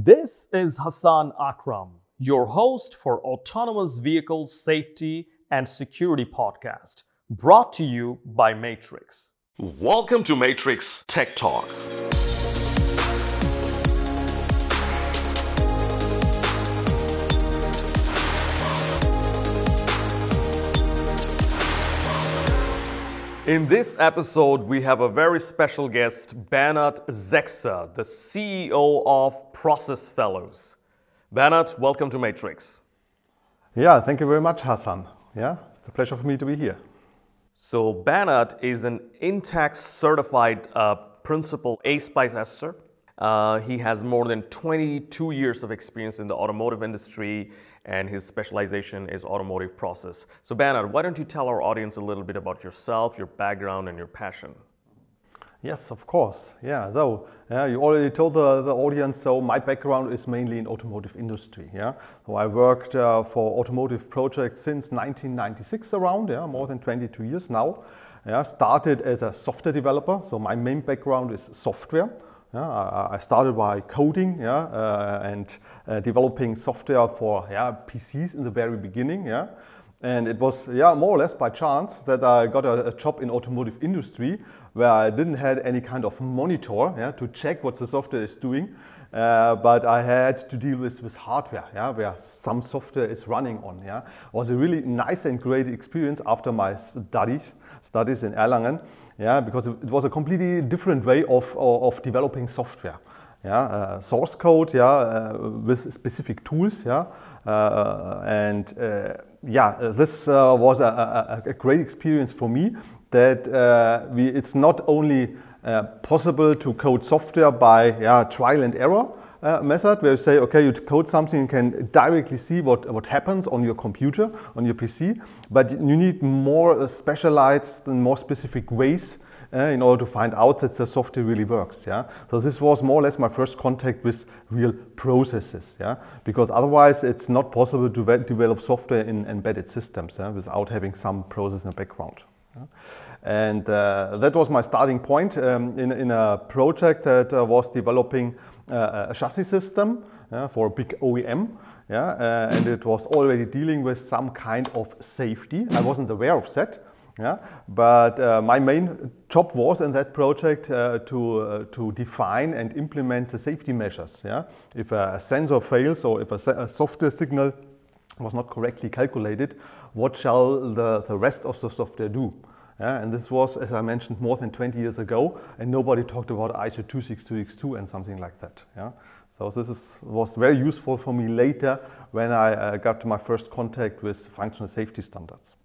This is Hassan Akram, your host for Autonomous Vehicle Safety and Security Podcast, brought to you by Matrix. Welcome to Matrix Tech Talk. In this episode, we have a very special guest, Bernhard Sechser, the CEO of Process Fellows. Bernhard, welcome to Matrix. Yeah, thank you very much, Hassan. Yeah, it's a pleasure for me to be here. So, Bernhard is an intacs certified uh, principal ASPICE assessor. Uh, he has more than 22 years of experience in the automotive industry and his specialization is automotive process. So Bernhard, why don't you tell our audience a little bit about yourself, your background, and your passion? Yes, of course. Yeah, though yeah, you already told the, the audience. So my background is mainly in automotive industry. Yeah, so I worked uh, for automotive projects since 1996 around. Yeah, more than 22 years now. Yeah, started as a software developer. So my main background is software. Yeah, I started by coding yeah, uh, and uh, developing software for yeah, PCs in the very beginning. Yeah. And it was yeah, more or less by chance that I got a, a job in automotive industry where I didn't have any kind of monitor yeah, to check what the software is doing. Uh, but I had to deal with, with hardware, yeah, where some software is running on. Yeah. It was a really nice and great experience after my studies, studies in Erlangen yeah, because it was a completely different way of, of, developing software. Yeah, uh, source code, yeah, uh, with specific tools, yeah, uh, and uh, yeah, this uh, was a, a, a, great experience for me. That uh, we, it's not only possible to code software by yeah, trial and error, uh, method where you say, okay, you code something and can directly see what, what happens on your computer, on your PC, but you need more uh, specialized and more specific ways uh, in order to find out that the software really works. Yeah, so this was more or less my first contact with real processes. Yeah, because otherwise it's not possible to develop software in embedded systems yeah? without having some process in the background. Yeah? And uh, that was my starting point um, in, in a project that uh, was developing uh, a chassis system for a big OEM. Yeah, uh, and it was already dealing with some kind of safety. I wasn't aware of that. Yeah, but uh, my main job was in that project uh, to, to define and implement the safety measures. Yeah? If a sensor fails or if a, a, software signal was not correctly calculated, what shall the, the rest of the software do? Yeah, and this was, as I mentioned, more than 20 years ago, and nobody talked about ISO 26262 and something like that. Yeah? So this is, was very useful for me later when I uh, got my first contact with functional safety standards.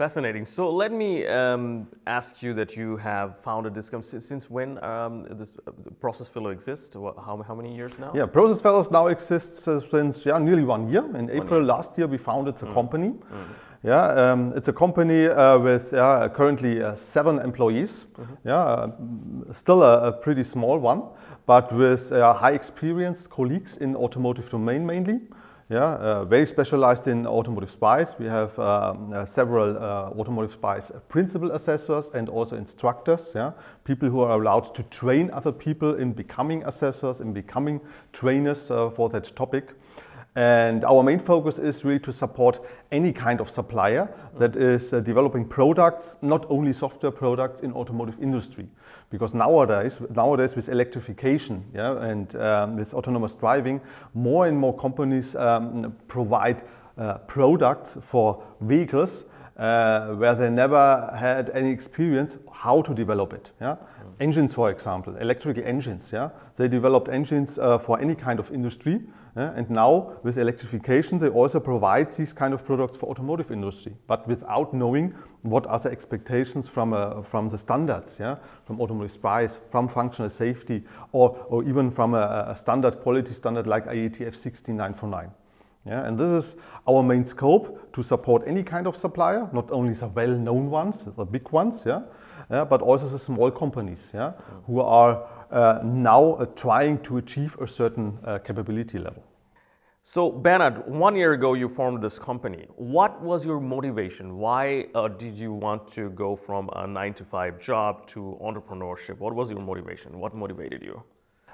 Fascinating. So let me um, ask you that you have founded this company. Since when um, this uh, Process Fellow exists? What, how, how many years now? Yeah, Process Fellows now exists uh, since yeah, nearly one year. In one April year. last year, we founded the mm. company. Mm. Yeah, um, it's a company uh, with uh, currently uh, seven employees. Mm -hmm. Yeah, uh, still a, a, pretty small one, but with uh, high experienced colleagues in automotive domain mainly. Yeah, uh, very specialized in automotive SPICE. We have um, several automotive SPICE principal assessors and also instructors. Yeah, people who are allowed to train other people in becoming assessors, in becoming trainers for that topic. And our main focus is really to support any kind of supplier that is uh, developing products, not only software products in automotive industry. Because nowadays, nowadays with electrification yeah, and um, with autonomous driving, more and more companies um, provide uh, products for vehicles uh, where they never had any experience how to develop it. Yeah? Engines, for example, electrical engines. Yeah? They developed engines uh, for any kind of industry and now with electrification, they also provide these kind of products for automotive industry, but without knowing what are the expectations from, uh, from the standards, yeah, from automotive spice, from functional safety, or, or even from a, a standard quality standard like IATF 16949. Yeah, and this is our main scope to support any kind of supplier, not only the well-known ones, the big ones, yeah, yeah, but also the small companies yeah, who are uh, now uh, trying to achieve a certain uh, capability level. So Bernhard, one year ago you formed this company. What was your motivation? Why uh, did you want to go from a nine to five job to entrepreneurship? What was your motivation? What motivated you?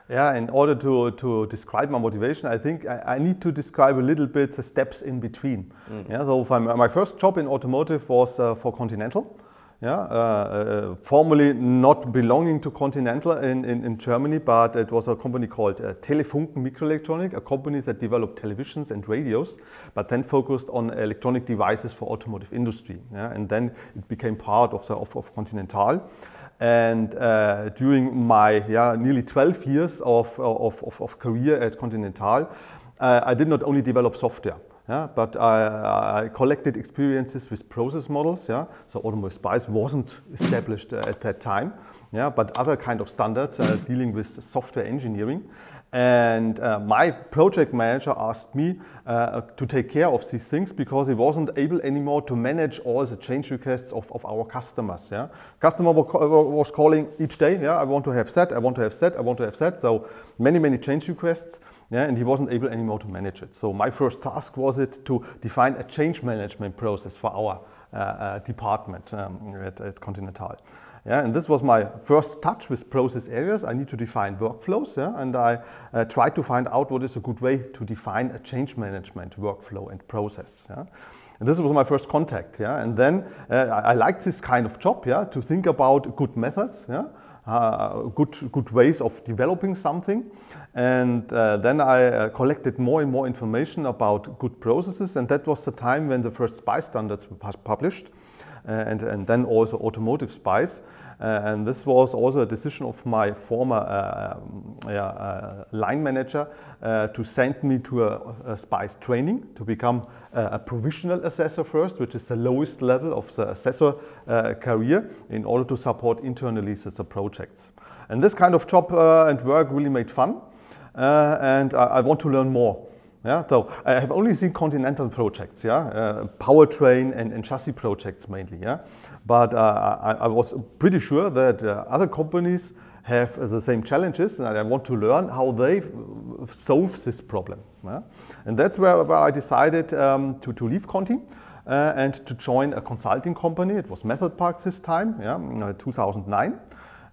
Yeah, in order to, to describe my motivation, I think I, I need to describe a little bit the steps in between. Mm. Yeah, so my first job in automotive was uh, for Continental. Yeah, uh, uh, formerly not belonging to Continental in, in, in, Germany, but it was a company called uh, Telefunken Mikroelektronik, a company that developed televisions and radios, but then focused on electronic devices for automotive industry. Yeah, and then it became part of, the, of, of Continental. And uh, during my yeah, nearly 12 years of, of, of, of career at Continental, uh, I did not only develop software, yeah, but I, I, collected experiences with process models. Yeah, so automotive SPICE wasn't established uh, at that time. Yeah, but other kind of standards uh, dealing with software engineering. And uh, my project manager asked me uh, to take care of these things because he wasn't able anymore to manage all the change requests of, of our customers. Yeah? Customer was calling each day, yeah, I want to have that, I want to have that, I want to have that. So many, many change requests, yeah, and he wasn't able anymore to manage it. So my first task was it to define a change management process for our uh, uh, department um, at, at Continental. Yeah, and this was my first touch with process areas. I need to define workflows, yeah, and I uh, tried to find out what is a good way to define a change management workflow and process. Yeah. And this was my first contact, yeah. And then uh, I, I liked this kind of job, yeah, to think about good methods, yeah, uh, good good ways of developing something. And uh, then I uh, collected more and more information about good processes, and that was the time when the first SPICE standards were published. Uh, and, and then also automotive SPICE. Uh, and this was also a decision of my former uh, um, yeah, line manager to send me to a, a SPICE training to become a provisional assessor first, which is the lowest level of the assessor career in order to support internally the projects. And this kind of job and work really made fun. Uh, and I, I, want to learn more. Yeah, so I have only seen continental projects, yeah, uh, powertrain and, and, chassis projects mainly, yeah. But uh, I, I, was pretty sure that uh, other companies have the same challenges, and I want to learn how they solve this problem. Yeah? And that's where, where I decided um, to, to leave Conti. Uh, and to join a consulting company. It was Method Park this time, yeah, uh, 2009,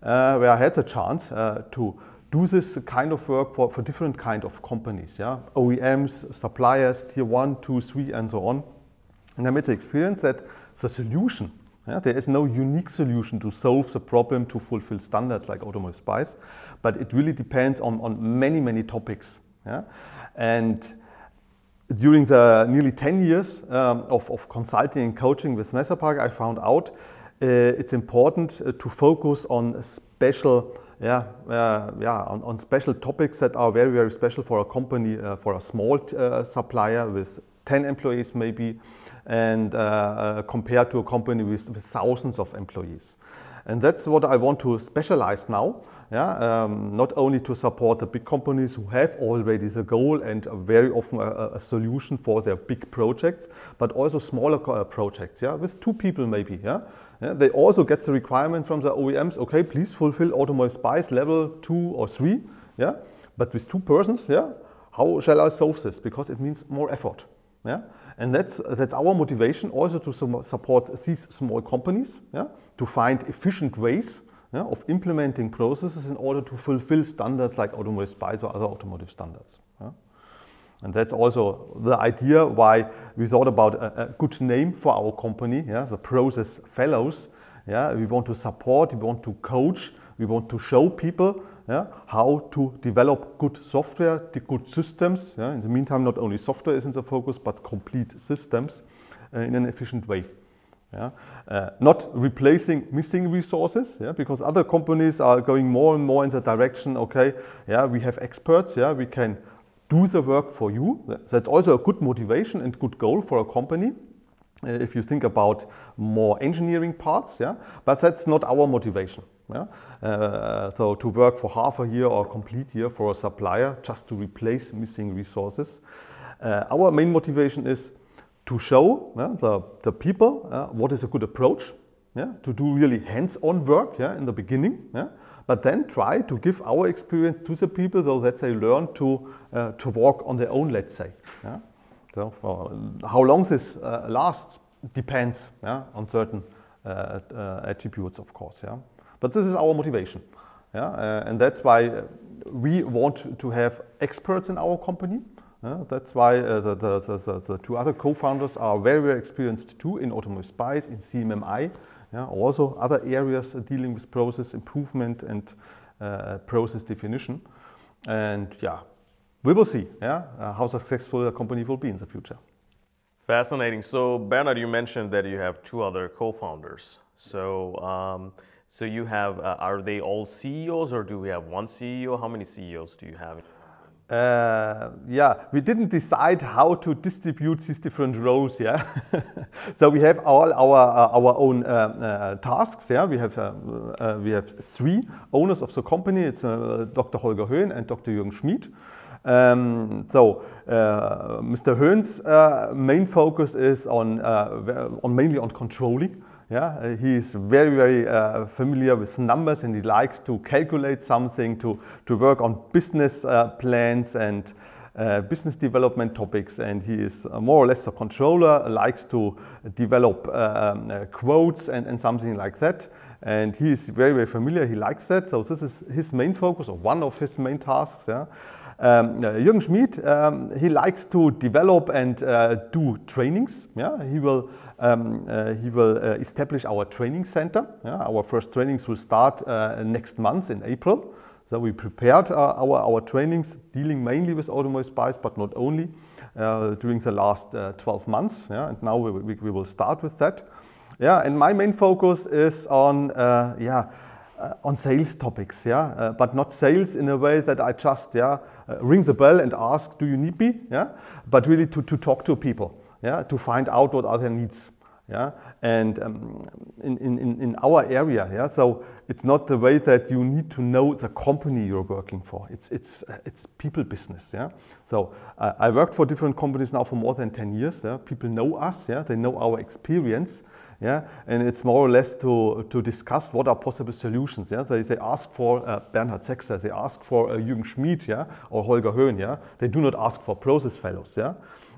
uh, where I had the chance to do this kind of work for, for different kind of companies, yeah? OEMs, suppliers, tier one, two, three, and so on. And I made the experience that the solution, yeah, there is no unique solution to solve the problem to fulfill standards like automotive SPICE, but it really depends on, on many, many topics. Yeah? And during the nearly 10 years um, of, of, consulting and coaching with Method Park, I found out uh, it's important uh, to focus on special yeah, uh, yeah, on, on, special topics that are very, very special for a company, uh, for a small uh, supplier with 10 employees maybe, and uh, uh, compared to a company with, with, thousands of employees. And that's what I want to specialize now. Yeah, um, not only to support the big companies who have already the goal and very often a, a, solution for their big projects, but also smaller uh, projects, yeah, with two people maybe, yeah, yeah, they also get the requirement from the OEMs, okay, please fulfill automotive SPICE level two or three. Yeah? But with two persons, yeah, how shall I solve this? Because it means more effort. Yeah? And that's, that's our motivation also to support these small companies, yeah? to find efficient ways yeah, of implementing processes in order to fulfill standards like automotive SPICE or other automotive standards. And that's also the idea why we thought about a, a good name for our company, yeah, the Process Fellows. Yeah, we want to support, we want to coach, we want to show people yeah, how to develop good software, the good systems. Yeah. In the meantime, not only software is in the focus, but complete systems uh, in an efficient way. Yeah. Uh, not replacing missing resources, yeah, because other companies are going more and more in the direction, okay, yeah, we have experts, yeah, we can do the work for you. That's also a good motivation and good goal for a company uh, if you think about more engineering parts, yeah, but that's not our motivation. Yeah? Uh, so to work for half a year or complete year for a supplier just to replace missing resources. Uh, our main motivation is to show yeah, the, the people uh, what is a good approach, yeah, to do really hands-on work yeah, in the beginning, yeah, but then try to give our experience to the people so that they learn to, uh, to walk on their own, let's say. Yeah? So for how long this uh, lasts depends yeah, on certain uh, uh attributes, of course. Yeah? But this is our motivation. Yeah, uh, and that's why we want to have experts in our company. Uh, that's why uh, the, the, the, the, two other co-founders are very, very experienced too in automotive spice, in CMMI, yeah, also other areas dealing with process improvement and uh, process definition. And yeah, we will see yeah, uh, how successful the company will be in the future. Fascinating. So Bernhard, you mentioned that you have two other co-founders. So, um, so you have, uh, are they all CEOs or do we have one CEO? How many CEOs do you have? Uh, yeah, we didn't decide how to distribute these different roles. Yeah, so we have all our uh, our own uh, uh tasks. Yeah, we have uh, uh, we have three owners of the company. It's Dr. Holger Höhn and Dr. Jürgen Schmid. Um, so Mr. Höhn's main focus is on on mainly on controlling. Yeah, uh, he is very, very uh, familiar with numbers and he likes to calculate something, to, to work on business uh, plans and uh, business development topics. And he is uh, more or less a controller, likes to develop um, uh, quotes and, and something like that. And he is very, very familiar, he likes that. So this is his main focus or one of his main tasks. Yeah. Um, Jürgen Schmid, um, he likes to develop and do trainings. Yeah, he will um, uh, he will uh, establish our training center. Yeah? Our first trainings will start uh, next month in April. So we prepared uh, our, our trainings dealing mainly with automotive spice, but not only, uh, during the last uh, 12 months. Yeah? And now we, we, we, will start with that. Yeah, and my main focus is on, yeah, on sales topics, yeah, but not sales in a way that I just, yeah, ring the bell and ask, do you need me, yeah, but really to, to talk to people yeah, to find out what are their needs. Yeah, and um, in, in, in our area, yeah, so it's not the way that you need to know the company you're working for. It's, it's, uh, it's people business, yeah. So uh, I worked for different companies now for more than 10 years. Yeah? People know us, yeah, they know our experience, yeah, and it's more or less to, to discuss what are possible solutions. Yeah, they, they ask for uh, Bernhard Sechser, they ask for uh, Jürgen Schmid, yeah, or Holger Höhn, yeah. They do not ask for process fellows, yeah.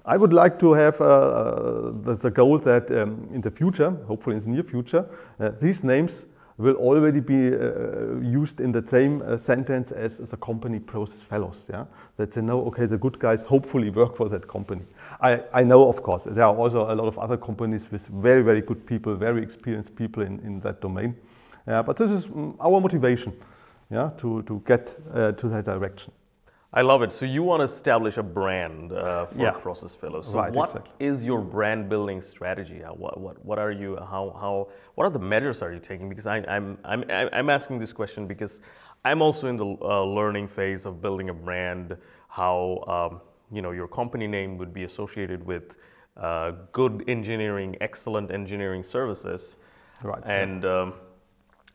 I would like to have uh, uh, the, the, goal that um, in the future, hopefully in the near future, uh, these names will already be uh, used in the same uh, sentence as, the company process fellows. Yeah? That they know, okay, the good guys hopefully work for that company. I, I know, of course, there are also a lot of other companies with very, very good people, very experienced people in, in that domain. But this is um, our motivation yeah, to, to get uh, to that direction. I love it. So you want to establish a brand uh, for yeah. Process Fellows. So right, what exactly. is your brand building strategy? What, what, what are you, how, how, what are the measures are you taking? Because I, I'm, I'm, I'm asking this question because I'm also in the uh, learning phase of building a brand, how, um, you know, your company name would be associated with uh, good engineering, excellent engineering services. Right. And, um,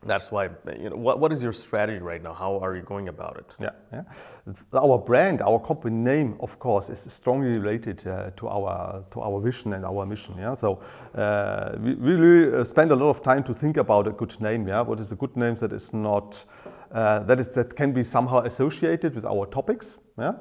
that's why you know what, what is your strategy right now how are you going about it yeah, yeah. our brand our company name of course is strongly related uh, to our to our vision and our mission yeah so uh, we really uh, spend a lot of time to think about a good name yeah what is a good name that is not uh, that is that can be somehow associated with our topics yeah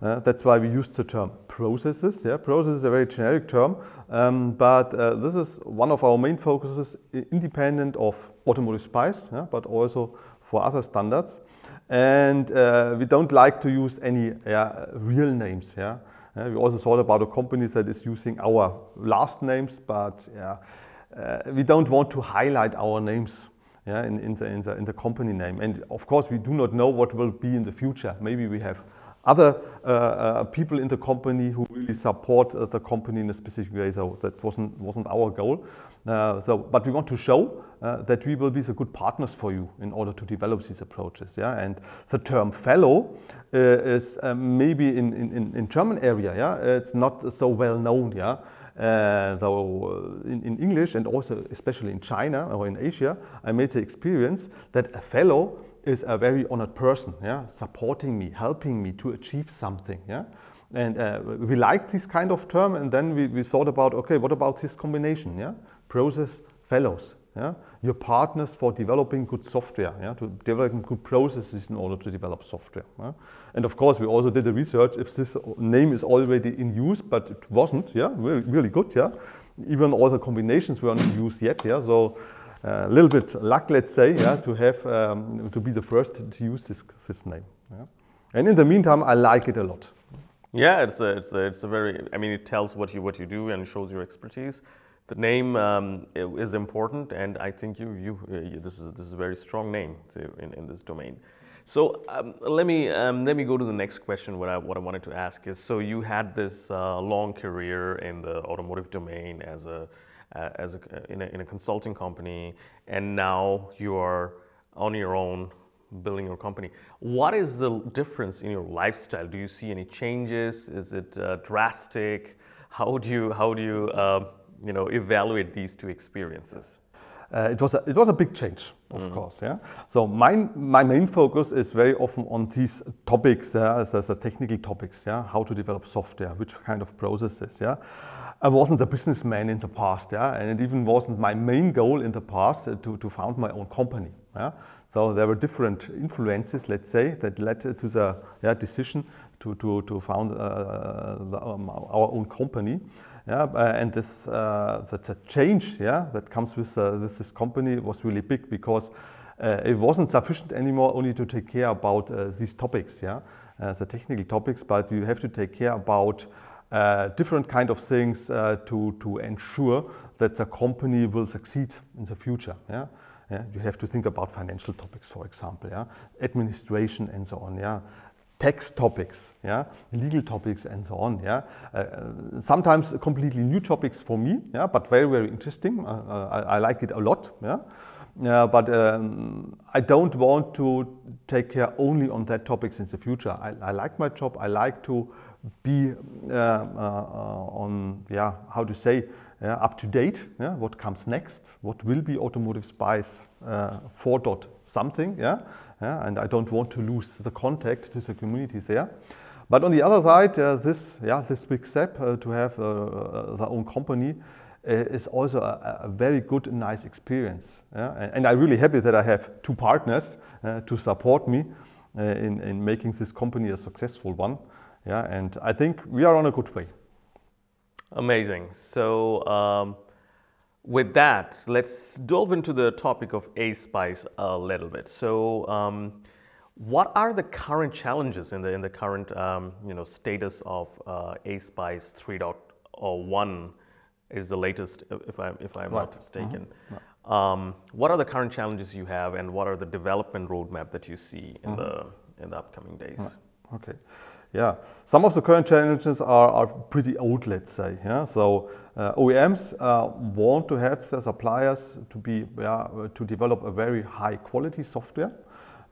uh, that's why we use the term processes. Yeah, process is a very generic term, um, but uh, this is one of our main focuses, independent of automotive spice, yeah, but also for other standards. And uh, we don't like to use any yeah, real names. Yeah, we also thought about a company that is using our last names, but uh, we don't want to highlight our names yeah, in, in, the, in, the, in the company name. And of course, we do not know what will be in the future. Maybe we have other uh, uh, people in the company who really support uh, the company in a specific way. So that wasn't wasn't our goal. Uh, so, but we want to show that we will be the good partners for you in order to develop these approaches. Yeah, and the term fellow is maybe in, in in German area. Yeah, it's not so well known. Yeah. Uh, though in, in, English and also especially in China or in Asia, I made the experience that a fellow is a very honored person, yeah, supporting me, helping me to achieve something, yeah. And uh, we liked this kind of term, and then we, we thought about, okay, what about this combination, yeah? Process fellows, yeah? Your partners for developing good software, yeah? To develop good processes in order to develop software. Yeah? And of course, we also did the research if this name is already in use, but it wasn't, yeah, really, really good, yeah. Even all the combinations weren't in use yet, yeah. So a little bit luck, let's say, yeah, to have um, to be the first to use this, this name. Yeah. And in the meantime, I like it a lot. Yeah, it's a, it's a, it's a very. I mean, it tells what you what you do and shows your expertise. The name um, is important, and I think you you, uh, you this is this is a very strong name in in this domain. So um, let me um, let me go to the next question. What I what I wanted to ask is, so you had this uh, long career in the automotive domain as a uh, as a, in, a, in a consulting company, and now you are on your own building your company. What is the difference in your lifestyle? Do you see any changes? Is it uh, drastic? How do you how do you uh, you know evaluate these two experiences? Uh, it was a, it was a big change, of mm. course. Yeah. So my my main focus is very often on these topics, uh, as, as technical topics. Yeah. How to develop software, which kind of processes. Yeah. I wasn't a businessman in the past. Yeah. And it even wasn't my main goal in the past uh, to to found my own company. Yeah. So there were different influences, let's say, that led to the yeah, decision to to to found uh, um, our own company. Yeah, uh, and this uh, the, change yeah, that comes with, uh, with this company was really big because uh, it wasn't sufficient anymore only to take care about uh, these topics, yeah, uh, the technical topics, but you have to take care about different kind of things to, to ensure that the company will succeed in the future. Yeah? Yeah? You have to think about financial topics, for example, yeah? administration and so on. Yeah? Tax topics, yeah, legal topics, and so on. Yeah, uh, sometimes completely new topics for me. Yeah, but very very interesting. Uh, uh I, I, like it a lot. Yeah. Yeah, but um, I don't want to take care only on that topics in the future. I, I like my job. I like to be uh, uh, on, yeah, how to say, up to date. Yeah, what comes next? What will be automotive spice uh, 4 dot something? Yeah, yeah, and I don't want to lose the contact to the community there. But on the other side, uh, this, yeah, this big step uh, to have uh, uh their own company uh, is also a, a, very good and nice experience. Yeah? And, and, I'm really happy that I have two partners uh, to support me in, in making this company a successful one. Yeah, and I think we are on a good way. Amazing. So. Um with that, let's delve into the topic of A-Spice a little bit. So, um, what are the current challenges in the in the current um, you know status of uh, ASPICE 3.1 is the latest, if I'm if I'm right. not mistaken. Mm-hmm. Right. Um, what are the current challenges you have, and what are the development roadmap that you see in mm-hmm. the in the upcoming days? Right. Okay. Yeah, some of the current challenges are, are pretty old, let's say. Yeah, so uh, OEMs uh, want to have their suppliers to be yeah, to develop a very high quality software,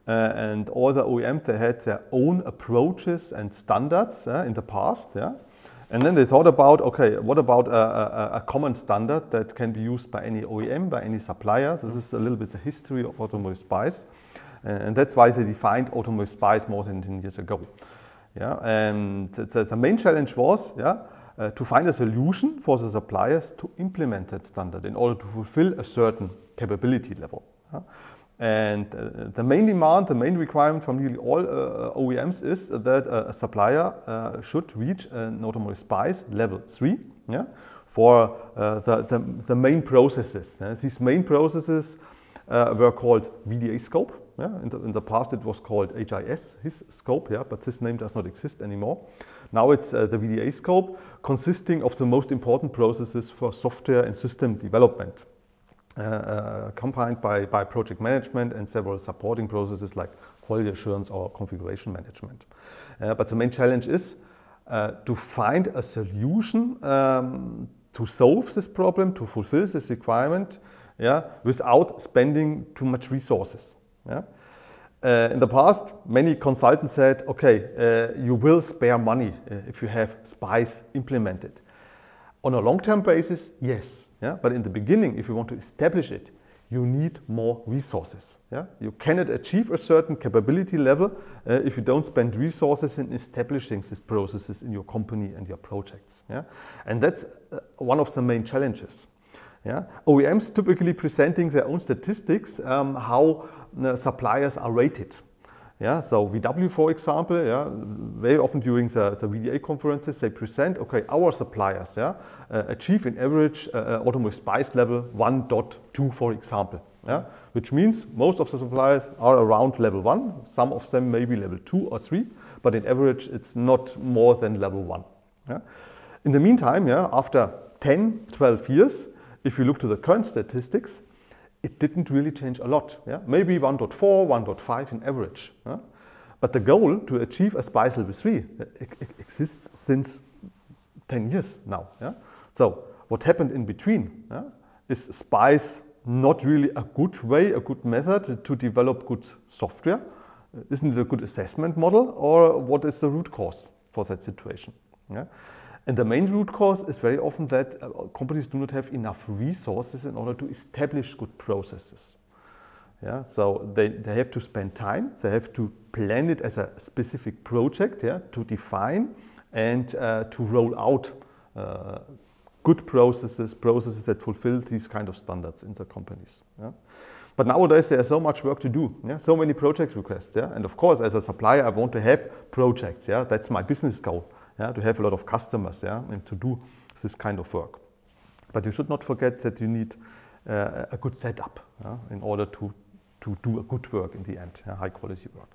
uh, and all the OEMs they had their own approaches and standards in the past. Yeah, and then they thought about okay, what about a, a, a, common standard that can be used by any OEM, by any supplier? This is a little bit the history of automotive spice, and that's why they defined automotive spice more than 10 years ago. Yeah, and the, the main challenge was yeah, uh, to find a solution for the suppliers to implement that standard in order to fulfill a certain capability level. Yeah. And uh, the main demand, the main requirement from nearly all uh, OEMs is that a supplier uh, should reach an automotive SPICE level 3 yeah, for uh, the, the, the, main processes. These main processes uh, were called VDA scope, yeah? In, the, in the past, it was called HIS, his scope, yeah, but this name does not exist anymore. Now it's uh, the VDA scope, consisting of the most important processes for software and system development, uh, uh, combined by, by project management and several supporting processes like quality assurance or configuration management. Uh, but the main challenge is uh, to find a solution um, to solve this problem, to fulfill this requirement, yeah, without spending too much resources. Yeah? Uh, in the past, many consultants said, okay, uh, you will spare money uh, if you have SPICE implemented. On a long-term basis, yes. Yeah? But in the beginning, if you want to establish it, you need more resources. Yeah? You cannot achieve a certain capability level uh, if you don't spend resources in establishing these processes in your company and your projects. Yeah? And that's uh, one of the main challenges. Yeah? OEMs typically presenting their own statistics, um, how suppliers are rated. Yeah, so VW, for example, yeah, very often during the, the VDA conferences, they present, okay, our suppliers yeah, uh, achieve in average uh, uh automotive SPICE level 1.2, for example, yeah, which means most of the suppliers are around level 1, some of them maybe level 2 or 3, but in average it's not more than level 1. Yeah. In the meantime, yeah, after 10, 12 years, if you look to the current statistics, it didn't really change a lot. Yeah? Maybe 1.4, 1.5 in average. Yeah? But the goal to achieve a SPICE level 3 uh, exists since 10 years now. Yeah? So what happened in between yeah, is SPICE not really a good way, a good method to develop good software? Isn't it a good assessment model or what is the root cause for that situation? Yeah? And the main root cause is very often that uh, companies do not have enough resources in order to establish good processes. Yeah, so they, they have to spend time, they have to plan it as a specific project yeah, to define and uh, to roll out uh, good processes, processes that fulfill these kind of standards in the companies. Yeah. But nowadays there's so much work to do, yeah? so many project requests. Yeah? And of course, as a supplier, I want to have projects. Yeah? That's my business goal yeah, to have a lot of customers yeah, and to do this kind of work. But you should not forget that you need uh, a good setup yeah, in order to, to do a good work in the end, yeah, high quality work.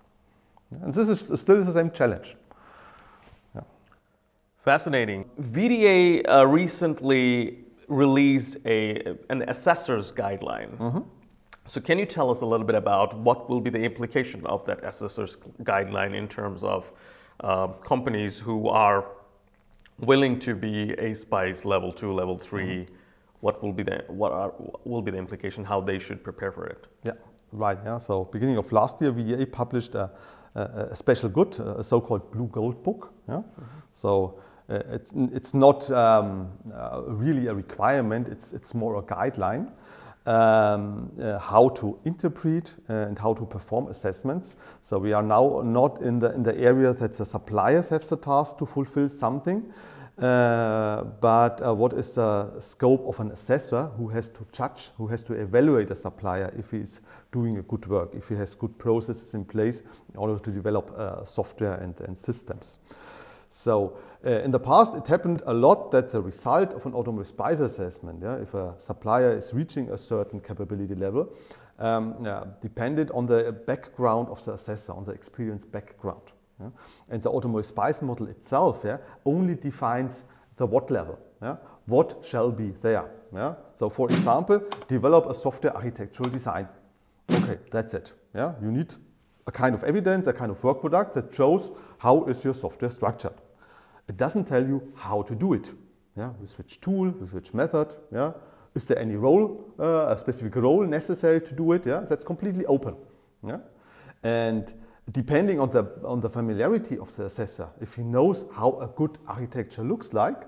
And this is still the same challenge. Fascinating. VDA uh, recently released a, an assessor's guideline. Mm -hmm. So, can you tell us a little bit about what will be the implication of that assessor's guideline in terms of uh, companies who are willing to be a spice level two, level 3 mm-hmm. what will be the what are what will be the implication? How they should prepare for it? Yeah, right. Yeah. So beginning of last year, VDA published a, a, a special good, a so-called blue gold book. Yeah. Mm-hmm. So. Uh, it's, it's not um, uh, really a requirement, it's, it's more a guideline um, uh, how to interpret uh, and how to perform assessments. So we are now not in the, in the area that the suppliers have the task to fulfill something, uh, but uh, what is the scope of an assessor who has to judge, who has to evaluate a supplier if he is doing a good work, if he has good processes in place in order to develop uh, software and, and systems. So uh, in the past, it happened a lot that the result of an automotive SPICE assessment, yeah, if a supplier is reaching a certain capability level, um, yeah, depended on the background of the assessor, on the experience background. Yeah. And the automotive SPICE model itself yeah, only defines the what level. Yeah. What shall be there. Yeah. So for example, develop a software architectural design. Okay, that's it. Yeah. You need a kind of evidence, a kind of work product that shows how is your software structured. It doesn't tell you how to do it. Yeah, with which tool, with which method. Yeah, is there any role, uh, a specific role necessary to do it? Yeah, that's completely open. Yeah, and depending on the on the familiarity of the assessor, if he knows how a good architecture looks like,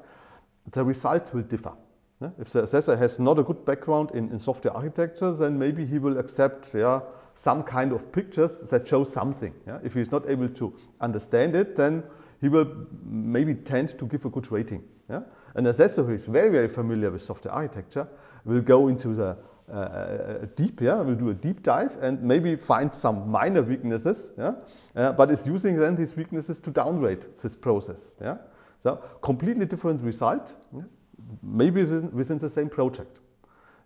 the results will differ. Yeah? If the assessor has not a good background in, in software architecture, then maybe he will accept yeah, some kind of pictures that show something. Yeah? If he's not able to understand it, then he will maybe tend to give a good rating. Yeah? An assessor who is very, very familiar with software architecture will go into the uh, uh deep, yeah, will do a deep dive and maybe find some minor weaknesses, yeah, uh, but is using then these weaknesses to downgrade this process. Yeah? So completely different result, yeah? maybe within, within the same project.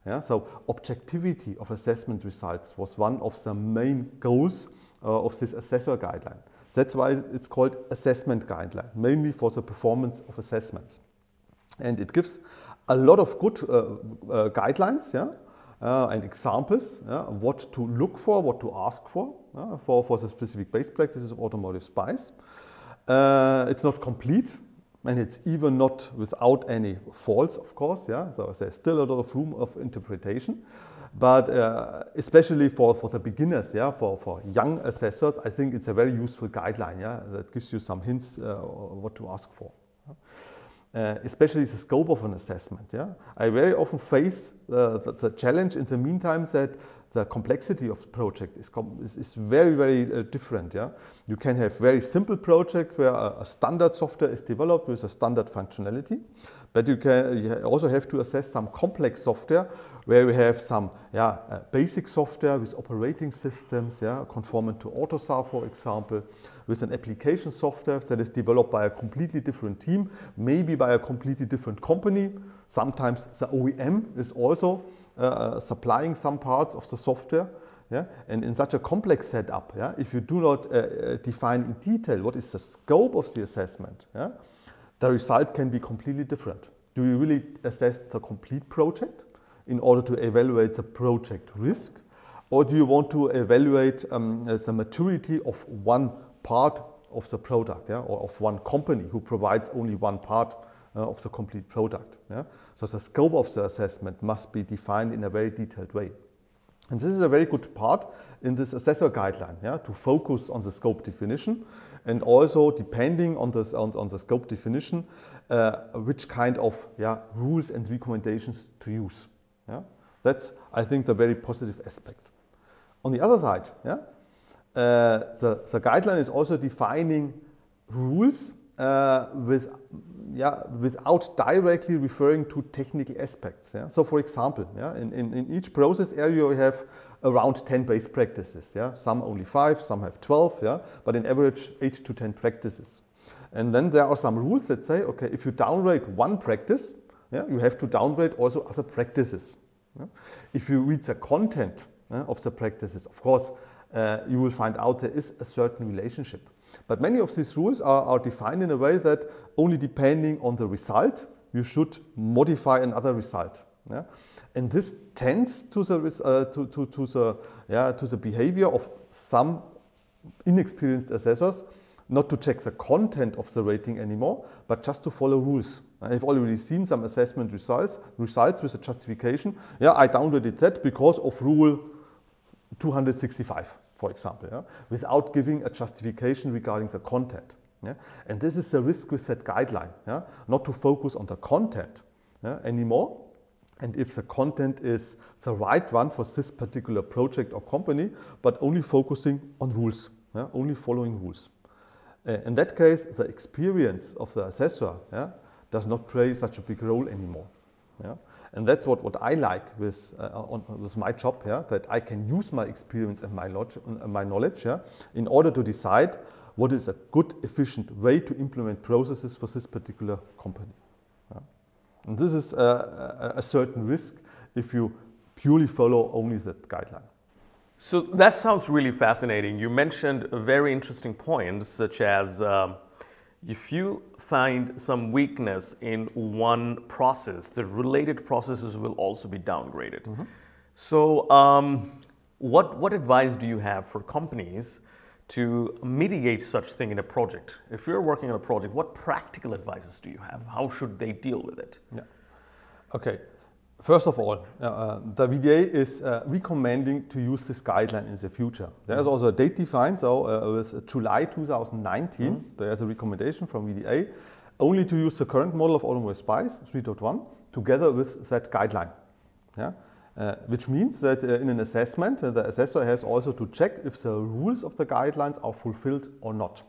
Yeah, so objectivity of assessment results was one of the main goals uh, of this assessor guideline. That's why it's called assessment guideline, mainly for the performance of assessments. And it gives a lot of good uh, uh, guidelines yeah, uh, and examples yeah, what to look for, what to ask for, for, for the specific base practices of automotive SPICE. Uh, it's not complete, and it's even not without any faults, of course. Yeah, so there's still a lot of room of interpretation. But uh, especially for, for the beginners, yeah, for, for young assessors, I think it's a very useful guideline. Yeah, that gives you some hints uh, what to ask for. Uh, especially the scope of an assessment. Yeah? I very often face the, the, the challenge in the meantime that the complexity of the project is, is, is very, very uh, different. Yeah? You can have very simple projects where a, a, standard software is developed with a standard functionality, but you, can, you also have to assess some complex software where we have some yeah, uh, basic software with operating systems, yeah, conformant to AUTOSAR, for example, with an application software that is developed by a completely different team, maybe by a completely different company. Sometimes the OEM is also uh, uh, supplying some parts of the software. Yeah? And in such a complex setup, yeah, if you do not uh, uh, define in detail what is the scope of the assessment, yeah, the result can be completely different. Do you really assess the complete project in order to evaluate the project risk? Or do you want to evaluate um, the maturity of one part of the product yeah, or of one company who provides only one part uh, of the complete product. Yeah? So the scope of the assessment must be defined in a very detailed way. And this is a very good part in this assessor guideline, yeah, to focus on the scope definition and also depending on, this, on, on the scope definition, uh, which kind of yeah, rules and recommendations to use. Yeah? That's, I think, the very positive aspect. On the other side, yeah, the, the guideline is also defining rules uh, with yeah, without directly referring to technical aspects. Yeah? So for example, yeah, in, in, in, each process area we have around 10 base practices. Yeah? Some only 5, some have 12, yeah? but in average 8 to 10 practices. And then there are some rules that say, okay, if you downgrade one practice, yeah, you have to downgrade also other practices. Yeah? If you read the content yeah, of the practices, of course, uh, you will find out there is a certain relationship. But many of these rules are, are defined in a way that only depending on the result, you should modify another result. Yeah? And this tends to the, uh, to, to, to, the, yeah, to the behavior of some inexperienced assessors not to check the content of the rating anymore, but just to follow rules. I've already seen some assessment results, results with a justification. Yeah, I downloaded that because of rule 265 for example, yeah, without giving a justification regarding the content. Yeah? And this is the risk with that guideline, yeah? not to focus on the content anymore. And if the content is the right one for this particular project or company, but only focusing on rules, only following rules. Uh, in that case, the experience of the assessor does not play such a big role anymore. And that's what, what I like with, uh, on, with my job, yeah, that I can use my experience and my, log- my knowledge yeah, in order to decide what is a good, efficient way to implement processes for this particular company. Yeah. And this is a, a, a certain risk if you purely follow only that guideline. So that sounds really fascinating. You mentioned very interesting points, such as um, if you find some weakness in one process, the related processes will also be downgraded. Mm-hmm. So, um, what, what advice do you have for companies to mitigate such thing in a project? If you're working on a project, what practical advices do you have? How should they deal with it? Yeah. Okay. First of all, uh, the VDA is uh, recommending to use this guideline in the future. There's mm-hmm. also a date defined, so uh, with July 2019, mm-hmm. there's a recommendation from VDA only to use the current model of Automotive SPICE 3.1 together with that guideline. Yeah? Uh, which means that uh, in an assessment, uh, the assessor has also to check if the rules of the guidelines are fulfilled or not.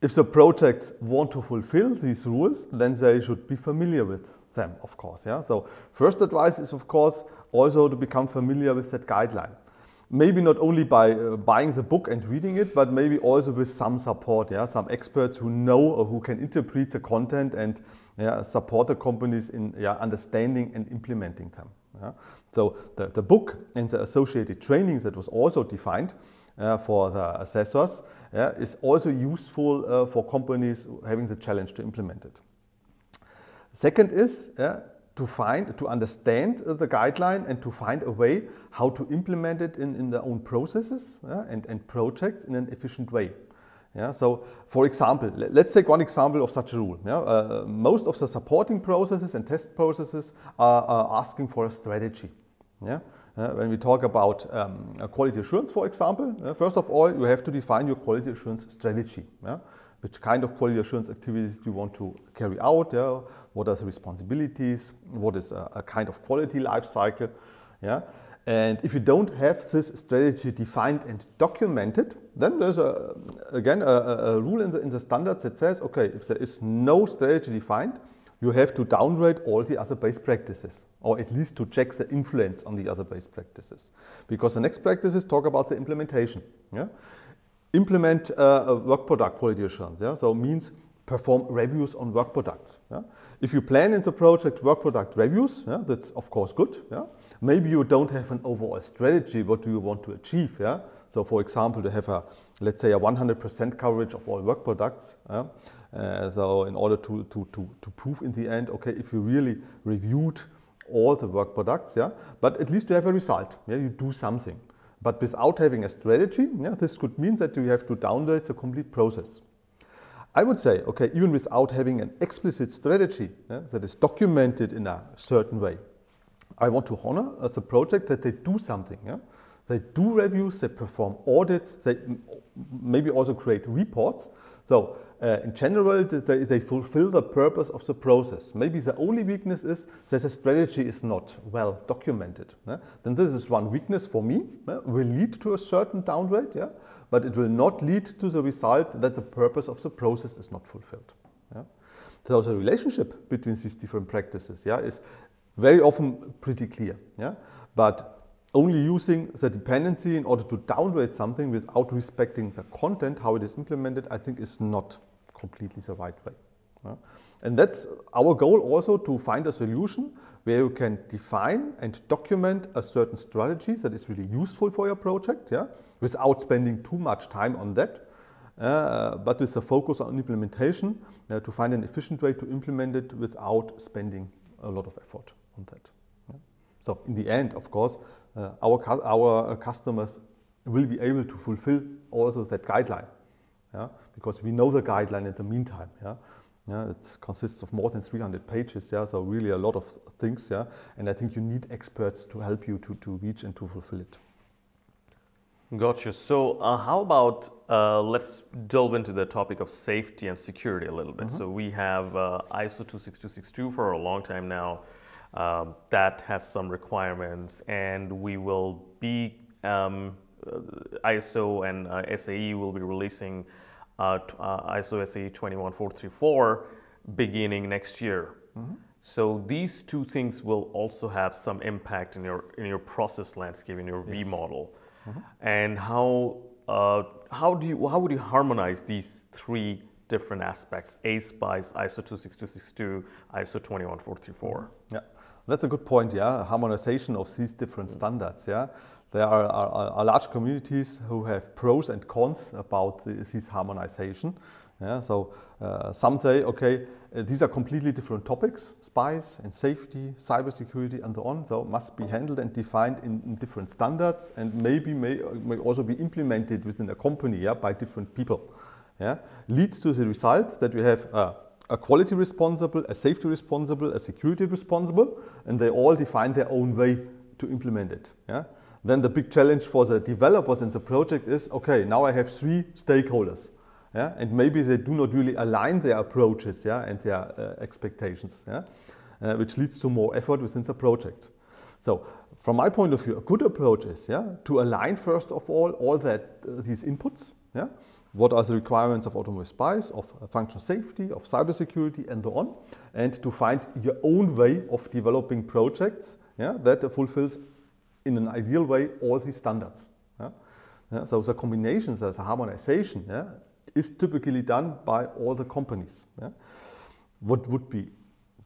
If the projects want to fulfill these rules, then they should be familiar with them, of course. Yeah? So first advice is, of course, also to become familiar with that guideline. Maybe not only by uh, buying the book and reading it, but maybe also with some support, yeah? some experts who know or who can interpret the content and yeah, support the companies in yeah, understanding and implementing them. Yeah? So the, the book and the associated training that was also defined uh, for the assessors yeah, is also useful uh, for companies having the challenge to implement it. Second is yeah, to find, to understand the guideline and to find a way how to implement it in, in their own processes yeah, and, and projects in an efficient way. Yeah, so, for example, let's take one example of such a rule. Yeah, uh, most of the supporting processes and test processes are, are asking for a strategy. Yeah? Uh, when we talk about um, quality assurance, for example, uh, first of all, you have to define your quality assurance strategy. Yeah? Which kind of quality assurance activities do you want to carry out? Yeah? What are the responsibilities? What is a, a kind of quality life cycle? Yeah? And if you don't have this strategy defined and documented, then there's a, again a, a rule in the, in the standards that says, okay, if there is no strategy defined, you have to downgrade all the other base practices, or at least to check the influence on the other base practices. Because the next practices talk about the implementation. Yeah? Implement uh, work product quality assurance. Yeah? So means perform reviews on work products. Yeah? If you plan in the project work product reviews, yeah, that's of course good. Yeah? Maybe you don't have an overall strategy. What do you want to achieve? Yeah? So for example, to have a, let's say a 100% coverage of all work products. Yeah? Uh, so in order to, to, to, to prove in the end, okay, if you really reviewed all the work products, yeah, but at least you have a result, yeah, you do something. But without having a strategy, yeah, this could mean that you have to downgrade the complete process. I would say, okay, even without having an explicit strategy yeah, that is documented in a certain way, I want to honor uh, as a project that they do something. Yeah? They do reviews, they perform audits, they maybe also create reports. So uh, in general, they, they fulfill the purpose of the process. Maybe the only weakness is that the strategy is not well documented. Yeah? Then this is one weakness for me, yeah? will lead to a certain downgrade, yeah? but it will not lead to the result that the purpose of the process is not fulfilled. Yeah? So the relationship between these different practices yeah, is very often pretty clear. Yeah? But only using the dependency in order to downgrade something without respecting the content, how it is implemented, I think is not completely the right way. Yeah? And that's our goal also to find a solution where you can define and document a certain strategy that is really useful for your project, yeah, without spending too much time on that, uh, but with a focus on implementation uh, to find an efficient way to implement it without spending a lot of effort on that. Yeah. So in the end, of course, uh, our, our customers will be able to fulfill also that guideline yeah? because we know the guideline in the meantime. Yeah? Yeah, it consists of more than 300 pages, yeah, so really a lot of things, yeah, and I think you need experts to help you to, to reach and to fulfill it. Gotcha. So, uh, how about uh, let's delve into the topic of safety and security a little bit. Mm -hmm. So, we have uh, ISO 26262 for a long time now. Um, that has some requirements, and we will be um, ISO and uh, SAE will be releasing uh, uh ISO SAE 21434 beginning next year. Mm-hmm. So these two things will also have some impact in your in your process landscape in your yes. V model. Mm-hmm. And how uh, how do you how would you harmonize these three different aspects: ASPICE, ISO 26262, ISO 21434? Yeah, that's a good point. Yeah, harmonization of these different mm-hmm. standards. Yeah, there are, are, are, large communities who have pros and cons about the, this harmonization. Yeah, so uh, some say, okay, uh, these are completely different topics, SPICE and safety, cybersecurity and so on, so must be handled and defined in, in different standards and maybe may, may, also be implemented within a company yeah, by different people. Yeah, leads to the result that we have a, a quality responsible, a safety responsible, a security responsible, and they all define their own way to implement it. Yeah? Then the big challenge for the developers in the project is, okay, now I have three stakeholders. Yeah? And maybe they do not really align their approaches yeah, and their uh, expectations, yeah? Uh, which leads to more effort within the project. So from my point of view, a good approach is yeah, to align first of all all that uh, these inputs. Yeah? What are the requirements of automotive SPICE, of uh, functional safety, of cybersecurity, and so on, and to find your own way of developing projects yeah, that fulfills in an ideal way all these standards. Yeah? Yeah, so the combinations a harmonization yeah, is typically done by all the companies. What would be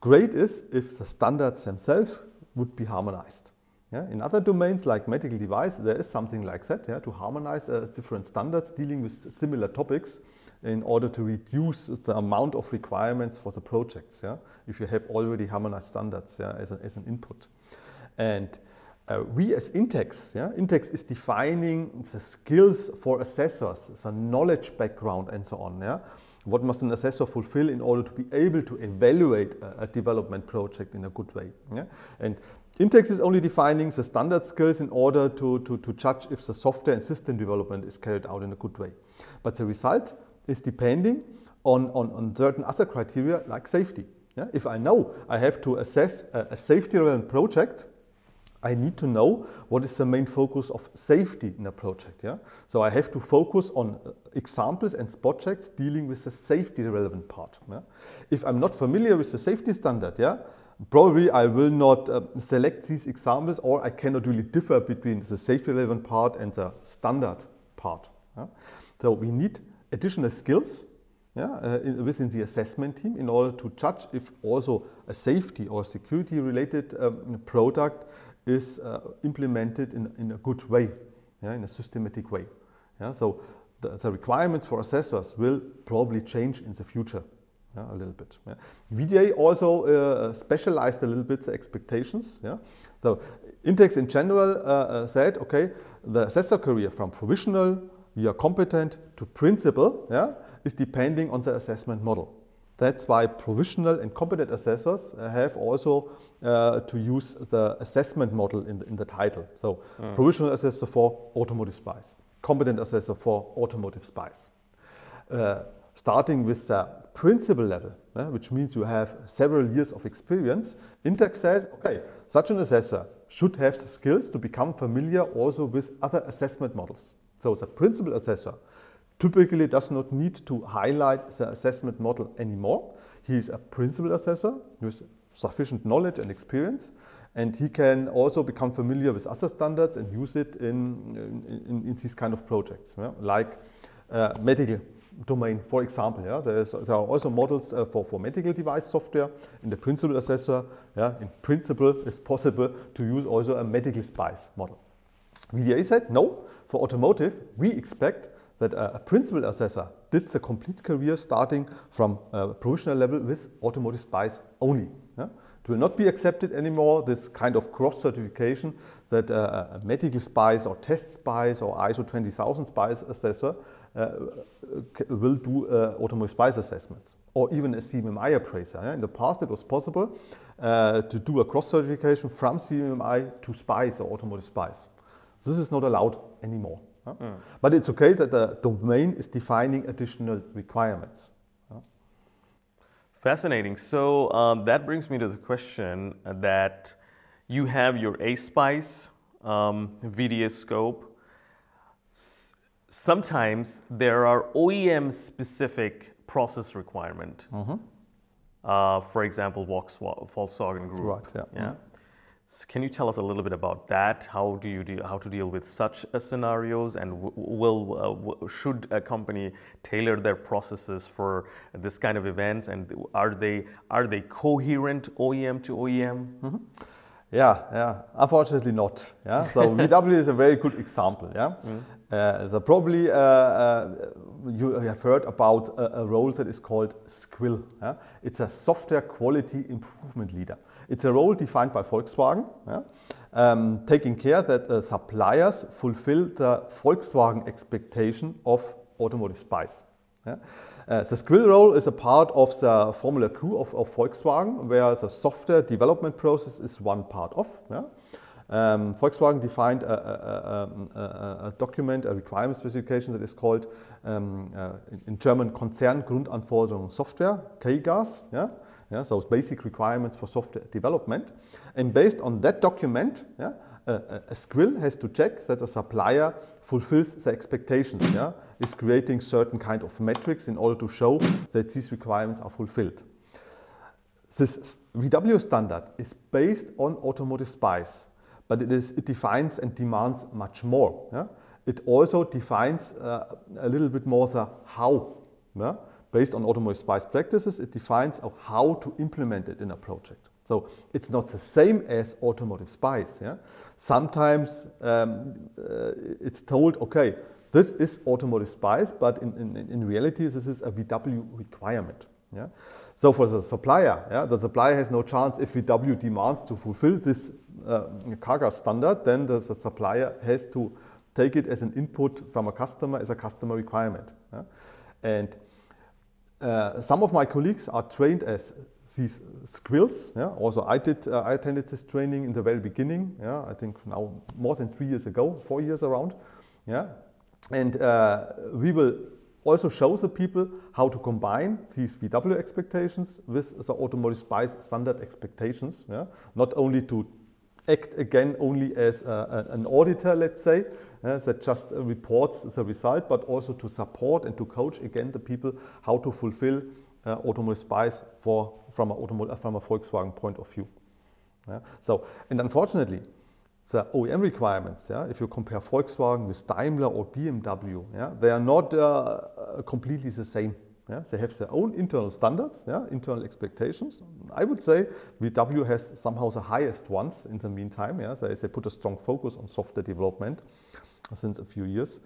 great is if the standards themselves would be harmonized. In other domains like medical device, there is something like that, to harmonize uh, different standards dealing with similar topics in order to reduce the amount of requirements for the projects, if you have already harmonized standards as, a, as an input. And uh, we as intacs, yeah, intacs is defining the skills for assessors, the knowledge background and so on. Yeah? What must an assessor fulfill in order to be able to evaluate a, a development project in a good way? Yeah? And intacs is only defining the standard skills in order to, to, to judge if the software and system development is carried out in a good way. But the result is depending on, on, on certain other criteria like safety. Yeah? If I know I have to assess a, a safety relevant project, I need to know what is the main focus of safety in a project. Yeah? So I have to focus on uh, examples and projects dealing with the safety relevant part. Yeah? If I'm not familiar with the safety standard, yeah, probably I will not uh, select these examples or I cannot really differ between the safety relevant part and the standard part. Yeah? So we need additional skills yeah, uh, in, within the assessment team in order to judge if also a safety or security related um, product is uh, implemented in, in a good way, yeah, in a systematic way. Yeah? So the, the, requirements for assessors will probably change in the future yeah, a little bit. Yeah? VDA also uh, specialized a little bit the expectations. Yeah? So intacs in general uh, uh, said, okay, the assessor career from provisional via competent to principal yeah, is depending on the assessment model. That's why provisional and competent assessors uh, have also uh, to use the assessment model in the, in the title. So mm. provisional assessor for automotive SPICE, competent assessor for automotive SPICE. Uh, starting with the principal level, uh, which means you have several years of experience, intacs said, okay, such an assessor should have the skills to become familiar also with other assessment models. So the principal assessor typically does not need to highlight the assessment model anymore. He is a principal assessor with sufficient knowledge and experience, and he can also become familiar with other standards and use it in, in, in these kind of projects, yeah? like uh, medical domain, for example. Yeah? there are also models uh, for, for medical device software. In the principal assessor, yeah, in principle, it's possible to use also a medical spice model. VDA said, no, for automotive, we expect that a, principal assessor did the complete career starting from a provisional level with automotive spice only. Yeah? It will not be accepted anymore, this kind of cross-certification that uh, a medical spice or test spice or ISO 20000 spice assessor uh, will do uh, automotive spice assessments or even a CMMI appraiser. Yeah? In the past it was possible uh, to do a cross-certification from CMMI to spice or automotive spice. This is not allowed anymore. Mm. But it's okay that the domain is defining additional requirements. Fascinating. So um, that brings me to the question that you have your ASPICE um, VDA scope. S sometimes there are OEM specific process requirement. Mm -hmm. uh, for example, Volkswagen Group. Right. Yeah. yeah? -hmm. So can you tell us a little bit about that? How do you deal, how to deal with such uh, scenarios, and will uh, should a company tailor their processes for this kind of events? And are they are they coherent OEM to OEM? Mm -hmm. Yeah, yeah. Unfortunately, not. Yeah. So VW is a very good example. Yeah. Mm. Uh, the probably uh, uh, you have heard about a, a, role that is called SQIL. Yeah? It's a software quality improvement leader. It's a role defined by Volkswagen, yeah? um, taking care that uh, suppliers fulfill the Volkswagen expectation of automotive spice. Yeah? Uh, the SQIL role is a part of the Formula Q of, of, Volkswagen, where the software development process is one part of. Um, Volkswagen defined a, a, a, a, document, a requirement specification that is called um, uh, in German Konzerngrundanforderungen Software, KGAS. Yeah? yeah, so basic requirements for software development. And based on that document, yeah, a, a has to check that the supplier fulfills the expectations, yeah, is creating certain kind of metrics in order to show that these requirements are fulfilled. This VW standard is based on automotive spice, but it, is, it defines and demands much more. Yeah? It also defines uh, a little bit more the how. Yeah? based on automotive spice practices, it defines how to implement it in a project. So it's not the same as automotive spice. Yeah? Sometimes um, uh, it's told, okay, this is automotive spice, but in, in, in reality, this is a VW requirement. Yeah? So for the supplier, yeah, the supplier has no chance if VW demands to fulfill this uh, KGAS standard, then the, the, supplier has to take it as an input from a customer as a customer requirement. Yeah? And uh, some of my colleagues are trained as these SQILs. Yeah? Also, I did. Uh, I attended this training in the very beginning. Yeah, I think now more than three years ago, four years around. Yeah, and we will also show the people how to combine these VW expectations with the automotive spice standard expectations. Yeah? Not only to act again only as a, an auditor, let's say, uh, that just reports the result, but also to support and to coach again the people how to fulfill uh, automotive spice for, from, a automotive, from a Volkswagen point of view. Yeah? So, and unfortunately, the OEM requirements, yeah, if you compare Volkswagen with Daimler or BMW, yeah, they are not uh, completely the same. Yeah? They have their own internal standards, yeah, internal expectations. I would say VW has somehow the highest ones in the meantime. Yeah? They, they put a strong focus on software development since a few years.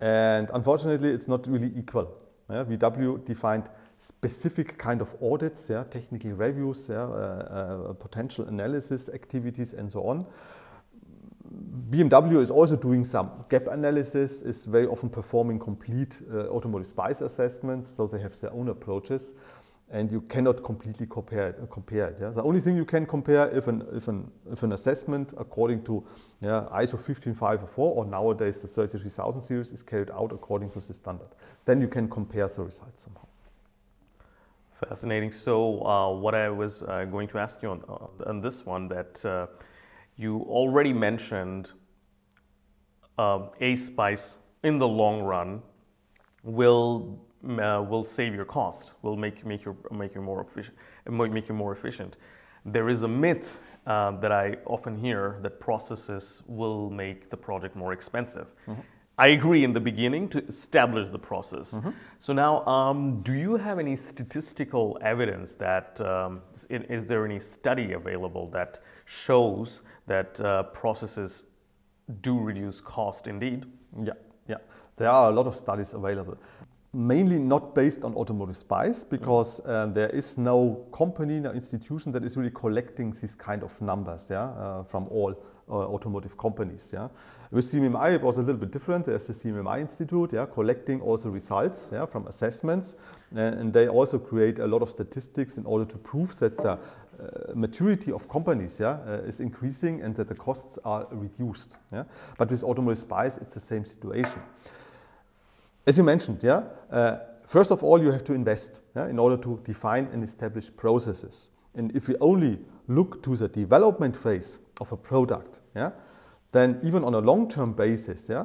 And unfortunately, it's not really equal. Yeah? VW defined specific kind of audits, yeah, technical reviews, yeah, uh, uh, potential analysis activities, and so on. BMW is also doing some gap analysis, is very often performing complete uh, automotive spice assessments, so they have their own approaches, and you cannot completely compare it. Uh, compare it yeah? The only thing you can compare if an, if an, if an assessment according to yeah, ISO 15504 or nowadays the 33000 series is carried out according to the standard. Then you can compare the results somehow. Fascinating. So, uh, what I was uh, going to ask you on, on this one that uh, you already mentioned uh, spice. in the long run will uh, will save your cost, will make make you make you more efficient, make you more efficient. There is a myth uh, that I often hear that processes will make the project more expensive. Mm-hmm. I agree in the beginning to establish the process. Mm-hmm. So now, um, do you have any statistical evidence that um, is there any study available that shows that uh, processes do reduce cost indeed? Yeah, yeah. There are a lot of studies available. Mainly not based on automotive spice because mm. uh, there is no company, no institution that is really collecting these kind of numbers yeah, uh, from all uh, automotive companies. Yeah. With CMMI, it was a little bit different. There's the CMMI Institute, yeah, collecting also results yeah, from assessments, and, and they also create a lot of statistics in order to prove that the maturity of companies yeah, uh, is increasing and that the costs are reduced. Yeah? But with automotive spice, it's the same situation. As you mentioned, yeah, uh, first of all, you have to invest yeah, in order to define and establish processes. And if we only look to the development phase of a product, yeah, then even on a long-term basis, yeah,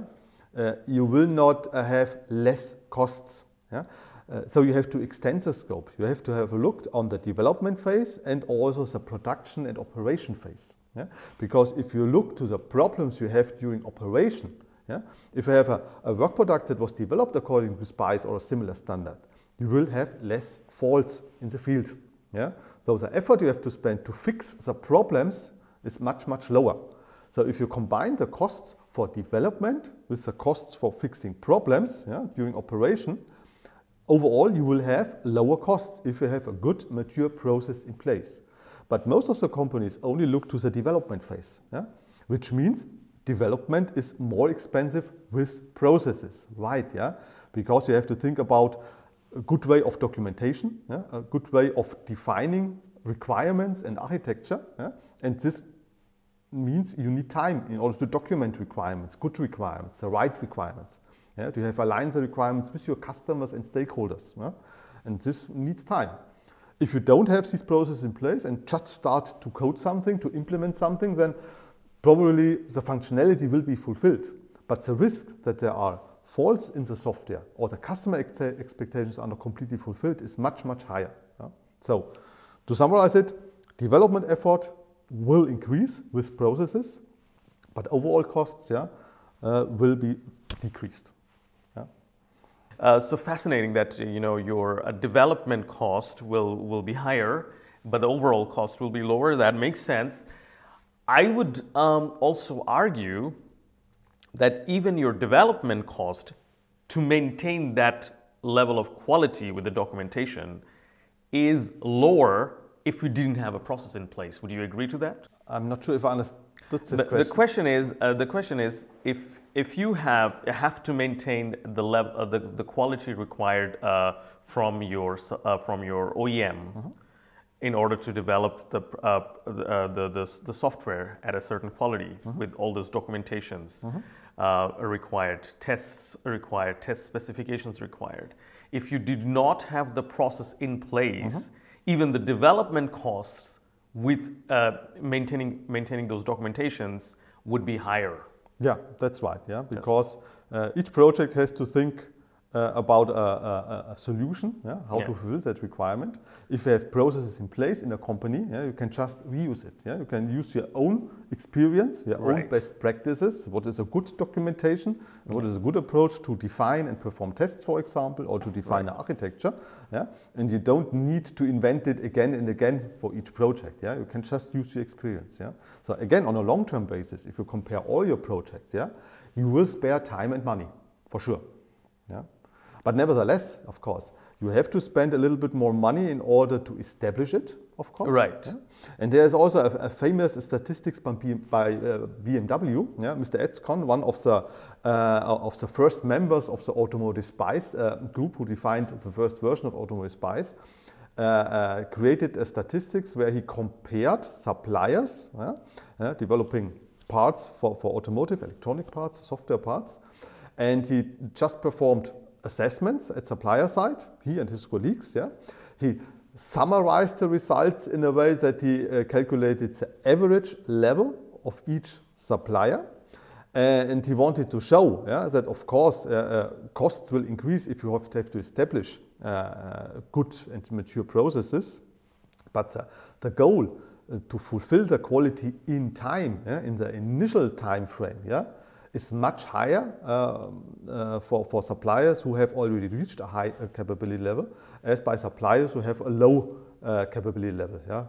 uh, you will not uh, have less costs. Yeah? Uh, so you have to extend the scope. You have to have a look on the development phase and also the production and operation phase. Yeah? Because if you look to the problems you have during operation, yeah? if you have a, a work product that was developed according to SPICE or a similar standard, you will have less faults in the field. Yeah? So the effort you have to spend to fix the problems is much, much lower. So if you combine the costs for development with the costs for fixing problems during operation, Overall, you will have lower costs if you have a good mature process in place. But most of the companies only look to the development phase, yeah? which means development is more expensive with processes, right? Yeah, because you have to think about a good way of documentation, yeah? a good way of defining requirements and architecture, yeah? and this means you need time in order to document requirements, good requirements, the right requirements. Yeah, to have the requirements with your customers and stakeholders. Yeah? And this needs time. If you don't have these processes in place and just start to code something, to implement something, then probably the functionality will be fulfilled. But the risk that there are faults in the software or the customer ex expectations are not completely fulfilled is much, much higher. Yeah? So, to summarize it, development effort will increase with processes, but overall costs yeah, uh, will be decreased. Uh, so fascinating that you know your uh, development cost will will be higher, but the overall cost will be lower. That makes sense. I would um, also argue that even your development cost to maintain that level of quality with the documentation is lower if you didn't have a process in place. Would you agree to that? I'm not sure if I understood this the, question. The question is, uh, the question is if if you have have to maintain the level uh, the, the quality required uh, from your uh, from your OEM mm-hmm. in order to develop the, uh, uh, the, the, the software at a certain quality mm-hmm. with all those documentations. Mm-hmm. uh, required, tests required, test specifications required. If you did not have the process in place, even the development costs with uh, maintaining, maintaining those documentations would be higher. Yeah, that's right. Yeah, because uh, each project has to think uh, about a, a, a solution, yeah, how Yeah. to fulfill that requirement. If you have processes in place in a company, yeah, you can just reuse it. Yeah, you can use your own experience, your own best practices. What is a good documentation? and What is a good approach to define and perform tests, for example, or to define an architecture? Yeah, and you don't need to invent it again and again for each project. Yeah, you can just use your experience. Yeah, so again, on a long-term basis, if you compare all your projects, yeah, you will spare time and money for sure. Yeah? But nevertheless, of course, you have to spend a little bit more money in order to establish it, of course. Right. yeah? And there's also a, a famous statistics by, by uh, BMW, yeah? Mr. Etzkon, one of the, uh, of the first members of the Automotive Spice uh, group who defined the first version of Automotive Spice. Uh, uh, created a statistics where he compared suppliers yeah, developing parts for, for automotive electronic parts, software parts, and he just performed assessments at supplier side, he and his colleagues. Yeah, he summarized the results in a way that he uh, calculated the average level of each supplier. Uh, and he wanted to show yeah, that, of course, uh, uh, costs will increase if you have to, have to establish uh, good and mature processes. But the, goal to fulfill the quality in time, yeah, in the initial time frame, yeah, is much higher uh, uh, for, for suppliers who have already reached a high uh, capability level as by suppliers who have a low uh, capability level. Yeah?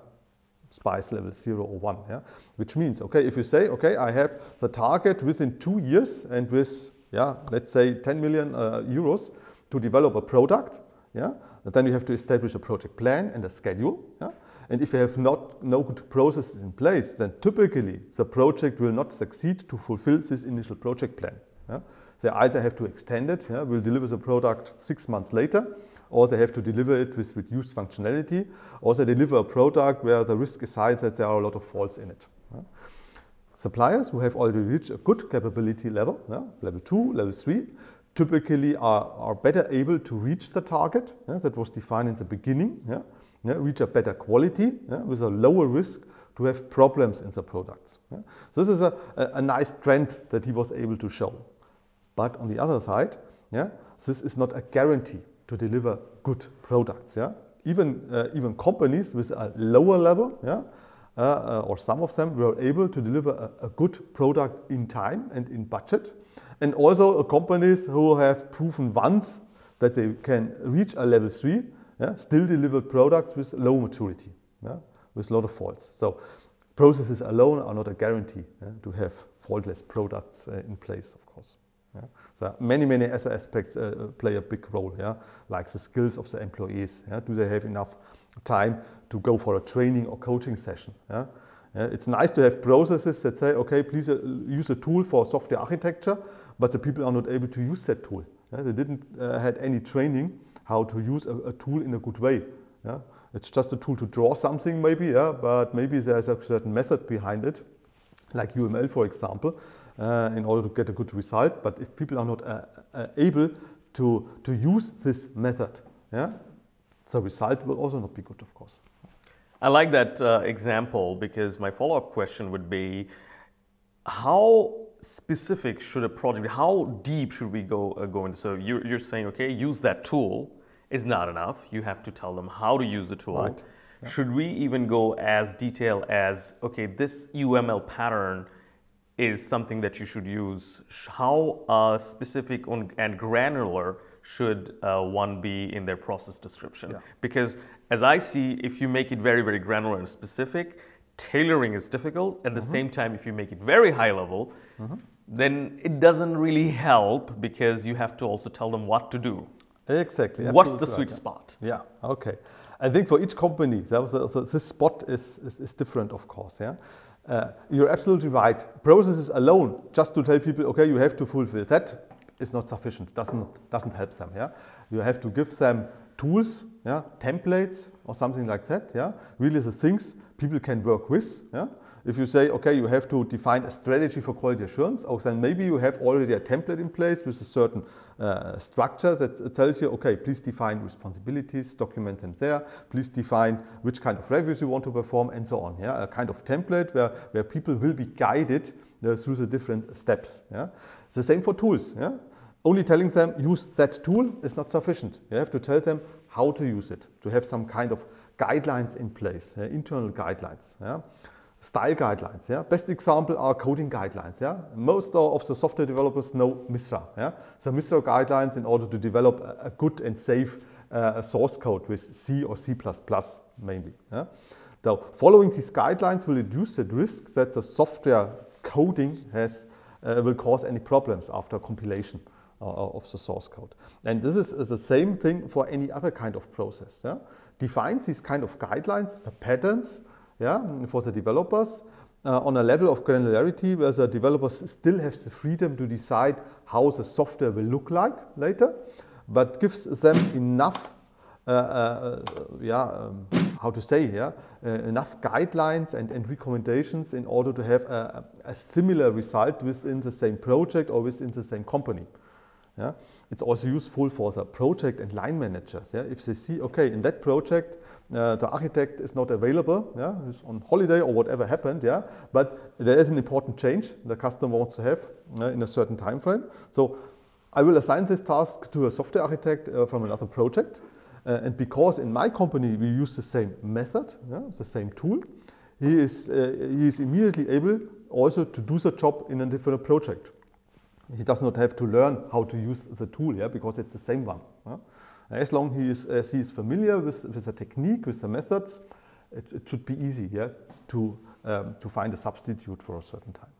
spice level 0 or 1 yeah which means okay if you say okay i have the target within two years and with yeah let's say 10 million uh, euros to develop a product yeah then you have to establish a project plan and a schedule yeah and if you have not no good processes in place then typically the project will not succeed to fulfill this initial project plan yeah? they either have to extend it yeah, will deliver the product six months later or they have to deliver it with reduced functionality, or they deliver a product where the risk is high that there are a lot of faults in it. yeah. Suppliers who have already reached a good capability level, yeah, level 2, level 3, typically are, are better able to reach the target yeah, that was defined in the beginning, yeah, yeah, reach a better quality yeah, with a lower risk to have problems in the products. yeah. This is a, a, a nice trend that he was able to show. But on the other side, yeah, this is not a guarantee to deliver good products. Yeah? Even, uh, even companies with a lower level, yeah, uh, uh, or some of them were able to deliver a, a, good product in time and in budget. And also uh, companies who have proven once that they can reach a level three, yeah, still deliver products with low maturity, yeah, with a lot of faults. So processes alone are not a guarantee yeah, to have faultless products uh, in place, of course. So many, many other aspects uh, play a big role, yeah? like the skills of the employees. Do they have enough time to go for a training or coaching session? It's nice to have processes that say, okay, please uh, use a tool for software architecture, but the people are not able to use that tool. They didn't uh, had any training how to use a, a, tool in a good way. Yeah? It's just a tool to draw something maybe, yeah? but maybe there's a certain method behind it, like UML for example, uh, in order to get a good result. But if people are not uh, uh, able to, to use this method, yeah, the result will also not be good, of course. I like that uh, example because my follow up question would be how specific should a project be? How deep should we go, uh, go into? So you're, you're saying, okay, use that tool is not enough. You have to tell them how to use the tool. Right. Yeah. Should we even go as detailed as, okay, this UML pattern is something that you should use? How uh, specific and granular should uh, one be in their process description? Yeah. Because as I see, if you make it very, very granular and specific, tailoring is difficult. At the Mm-hmm. same time, if you make it very high level, then it doesn't really help because you have to also tell them what to do. Exactly. What's the sweet right, spot? Yeah. Okay. I think for each company, that this spot is, is, is different, of course. Yeah. Uh, you're absolutely right. Processes alone, just to tell people, okay, you have to fulfill that, is not sufficient. Doesn't doesn't help them. Yeah. You have to give them tools, yeah, templates or something like that. Yeah. Really the things people can work with. Yeah? If you say, okay, you have to define a strategy for quality assurance, or then maybe you have already a template in place with a certain uh, structure that tells you, okay, please define responsibilities, document them there, please define which kind of reviews you want to perform, and so on. Yeah? A kind of template where, where people will be guided uh, through the different steps. Yeah? It's the same for tools. Yeah? Only telling them use that tool is not sufficient. You have to tell them how to use it, to have some kind of guidelines in place, yeah? internal guidelines. Yeah? Style guidelines. Yeah? Best example are coding guidelines. Yeah? Most of the software developers know MISRA. Yeah? So MISRA guidelines in order to develop a good and safe uh, source code with C or C++ mainly. Yeah? So following these guidelines will reduce the risk that the software coding has, uh, will cause any problems after compilation uh, of the source code. And this is the same thing for any other kind of process. Yeah? Define these kind of guidelines, the patterns, yeah, for the developers uh, on a level of granularity where the developers still have the freedom to decide how the software will look like later, but gives them enough, uh, uh, yeah, um, how to say, yeah, uh, enough guidelines and, and, recommendations in order to have a, a, similar result within the same project or within the same company. Yeah? It's also useful for the project and line managers. Yeah? If they see, okay, in that project, uh, the architect is not available, yeah, he's on holiday or whatever happened, yeah, but there is an important change the customer wants to have in a certain time frame. So I will assign this task to a software architect uh, from another project. Uh, and because in my company we use the same method, yeah, the same tool, he is, uh, he is immediately able also to do the job in a different project. He does not have to learn how to use the tool, yeah, because it's the same one. Yeah? As long he is, as he is familiar with, with the technique, with the methods, it, it should be easy yeah, to, um, to find a substitute for a certain time.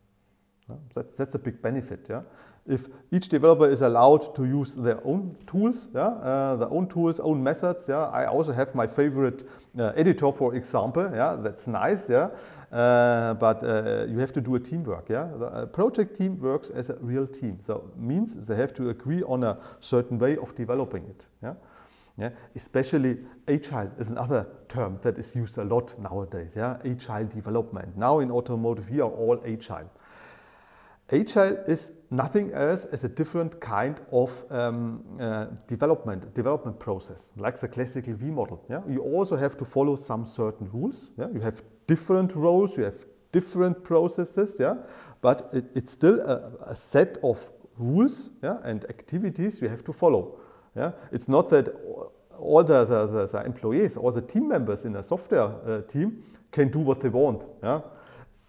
Yeah? That, that's a big benefit. Yeah? If each developer is allowed to use their own tools, yeah, uh, their own tools, own methods. Yeah, I also have my favorite uh, editor, for example. Yeah, that's nice. Yeah, uh, but uh, you have to do a teamwork. Yeah, the project team works as a real team. So means they have to agree on a certain way of developing it. Yeah. Yeah, especially agile is another term that is used a lot nowadays. Yeah, agile development. Now in automotive, we are all agile. Agile is nothing else as a different kind of um, uh, development, development process, like the classical V model. Yeah? You also have to follow some certain rules. Yeah? You have different roles, you have different processes, yeah? but it, it's still a, a, set of rules yeah? and activities you have to follow. Yeah? It's not that all the, the, the, the employees or the team members in a software uh, team can do what they want. Yeah?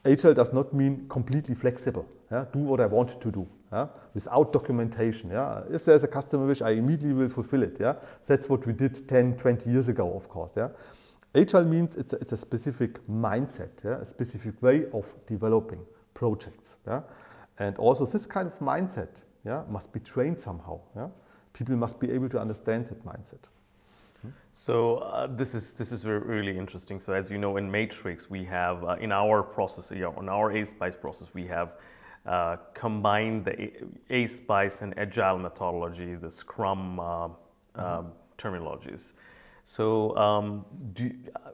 Agile does not mean completely flexible. Yeah? Do what I want to do yeah? without documentation. Yeah? If there's a customer wish, I immediately will fulfill it. Yeah? That's what we did 10, 20 years ago, of course. Yeah? Agile means it's a, it's a specific mindset, yeah? a specific way of developing projects. Yeah? And also this kind of mindset yeah, must be trained somehow. Yeah? People must be able to understand that mindset. So uh, this is this is really interesting. So as you know, in Matrix, we have uh, in our process, you know, in our ASPICE process, we have uh, combined the ASPICE and Agile methodology, the Scrum uh, mm-hmm. Um, terminologies. So um, do, uh,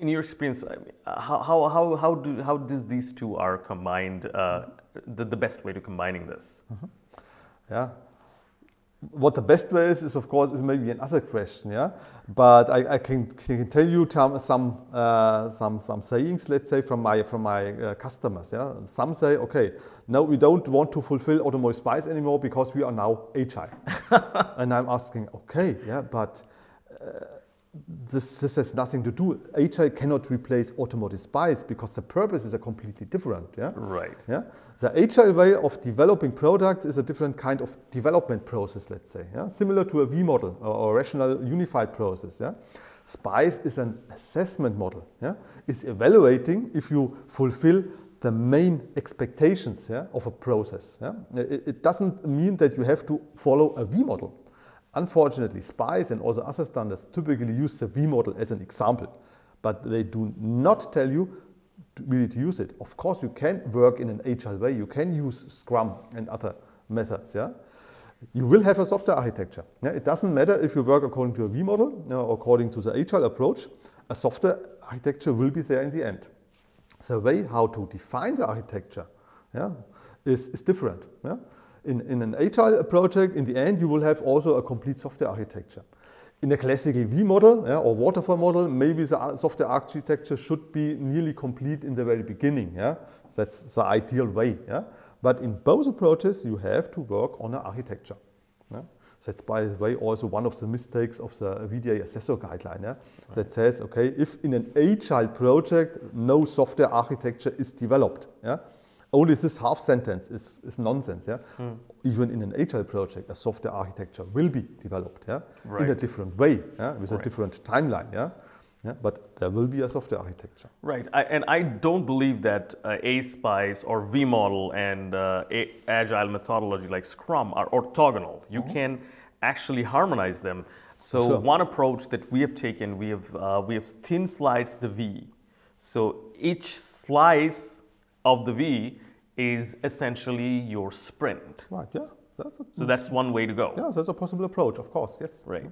in your experience, how, how, how, how, do, how do these two are combined, uh, the, the best way to combining this? Mm -hmm. Yeah, what the best way is, is of course, is maybe another question, yeah. But I, I can, can, tell you some uh, some some sayings, let's say from my from my uh, customers, yeah. Some say, okay, no, we don't want to fulfill automotive spice anymore because we are now agile. and I'm asking, okay, yeah, but. Uh, this, this has nothing to do. Agile cannot replace automotive spice because the purposes are completely different. Yeah? Right. Yeah? The agile way of developing products is a different kind of development process, let's say. Yeah? Similar to a V model or, a rational unified process. Yeah? SPICE is an assessment model. Yeah? It's evaluating if you fulfill the main expectations yeah, of a process. Yeah? It, it doesn't mean that you have to follow a V model. Unfortunately, SPICE and the other standards typically use the V model as an example, but they do not tell you to really to use it. Of course, you can work in an agile way. You can use Scrum and other methods. Yeah, you will have a software architecture. Yeah? It doesn't matter if you work according to a V model or according to the agile approach. a software architecture will be there in the end. The way how to define the architecture yeah, is, is different. Yeah? In, in an agile project, in the end, you will have also a complete software architecture. In a classical V model yeah, or waterfall model, maybe the software architecture should be nearly complete in the very beginning. Yeah? That's the ideal way. Yeah? But in both approaches, you have to work on an architecture. Yeah? That's, by the way, also one of the mistakes of the VDA assessor guideline yeah? right. that says, okay, if in an agile project, no software architecture is developed, yeah? Only this half sentence is, is nonsense. Yeah? Mm. Even in an agile project, a software architecture will be developed yeah? Right. in a different way, yeah? with right. a different timeline. Yeah? Yeah, but there will be a software architecture. Right, I, and I don't believe that uh, ASPICE or vModel and uh, a- agile methodology like Scrum are orthogonal. You mm-hmm. can actually harmonize them. So sure. one approach that we have taken, we have uh, we have thin sliced the V. So each slice of the V is essentially your sprint. Right. Yeah. That's a, so that's one way to go. Yeah, so that's a possible approach, of course. Yes. Right.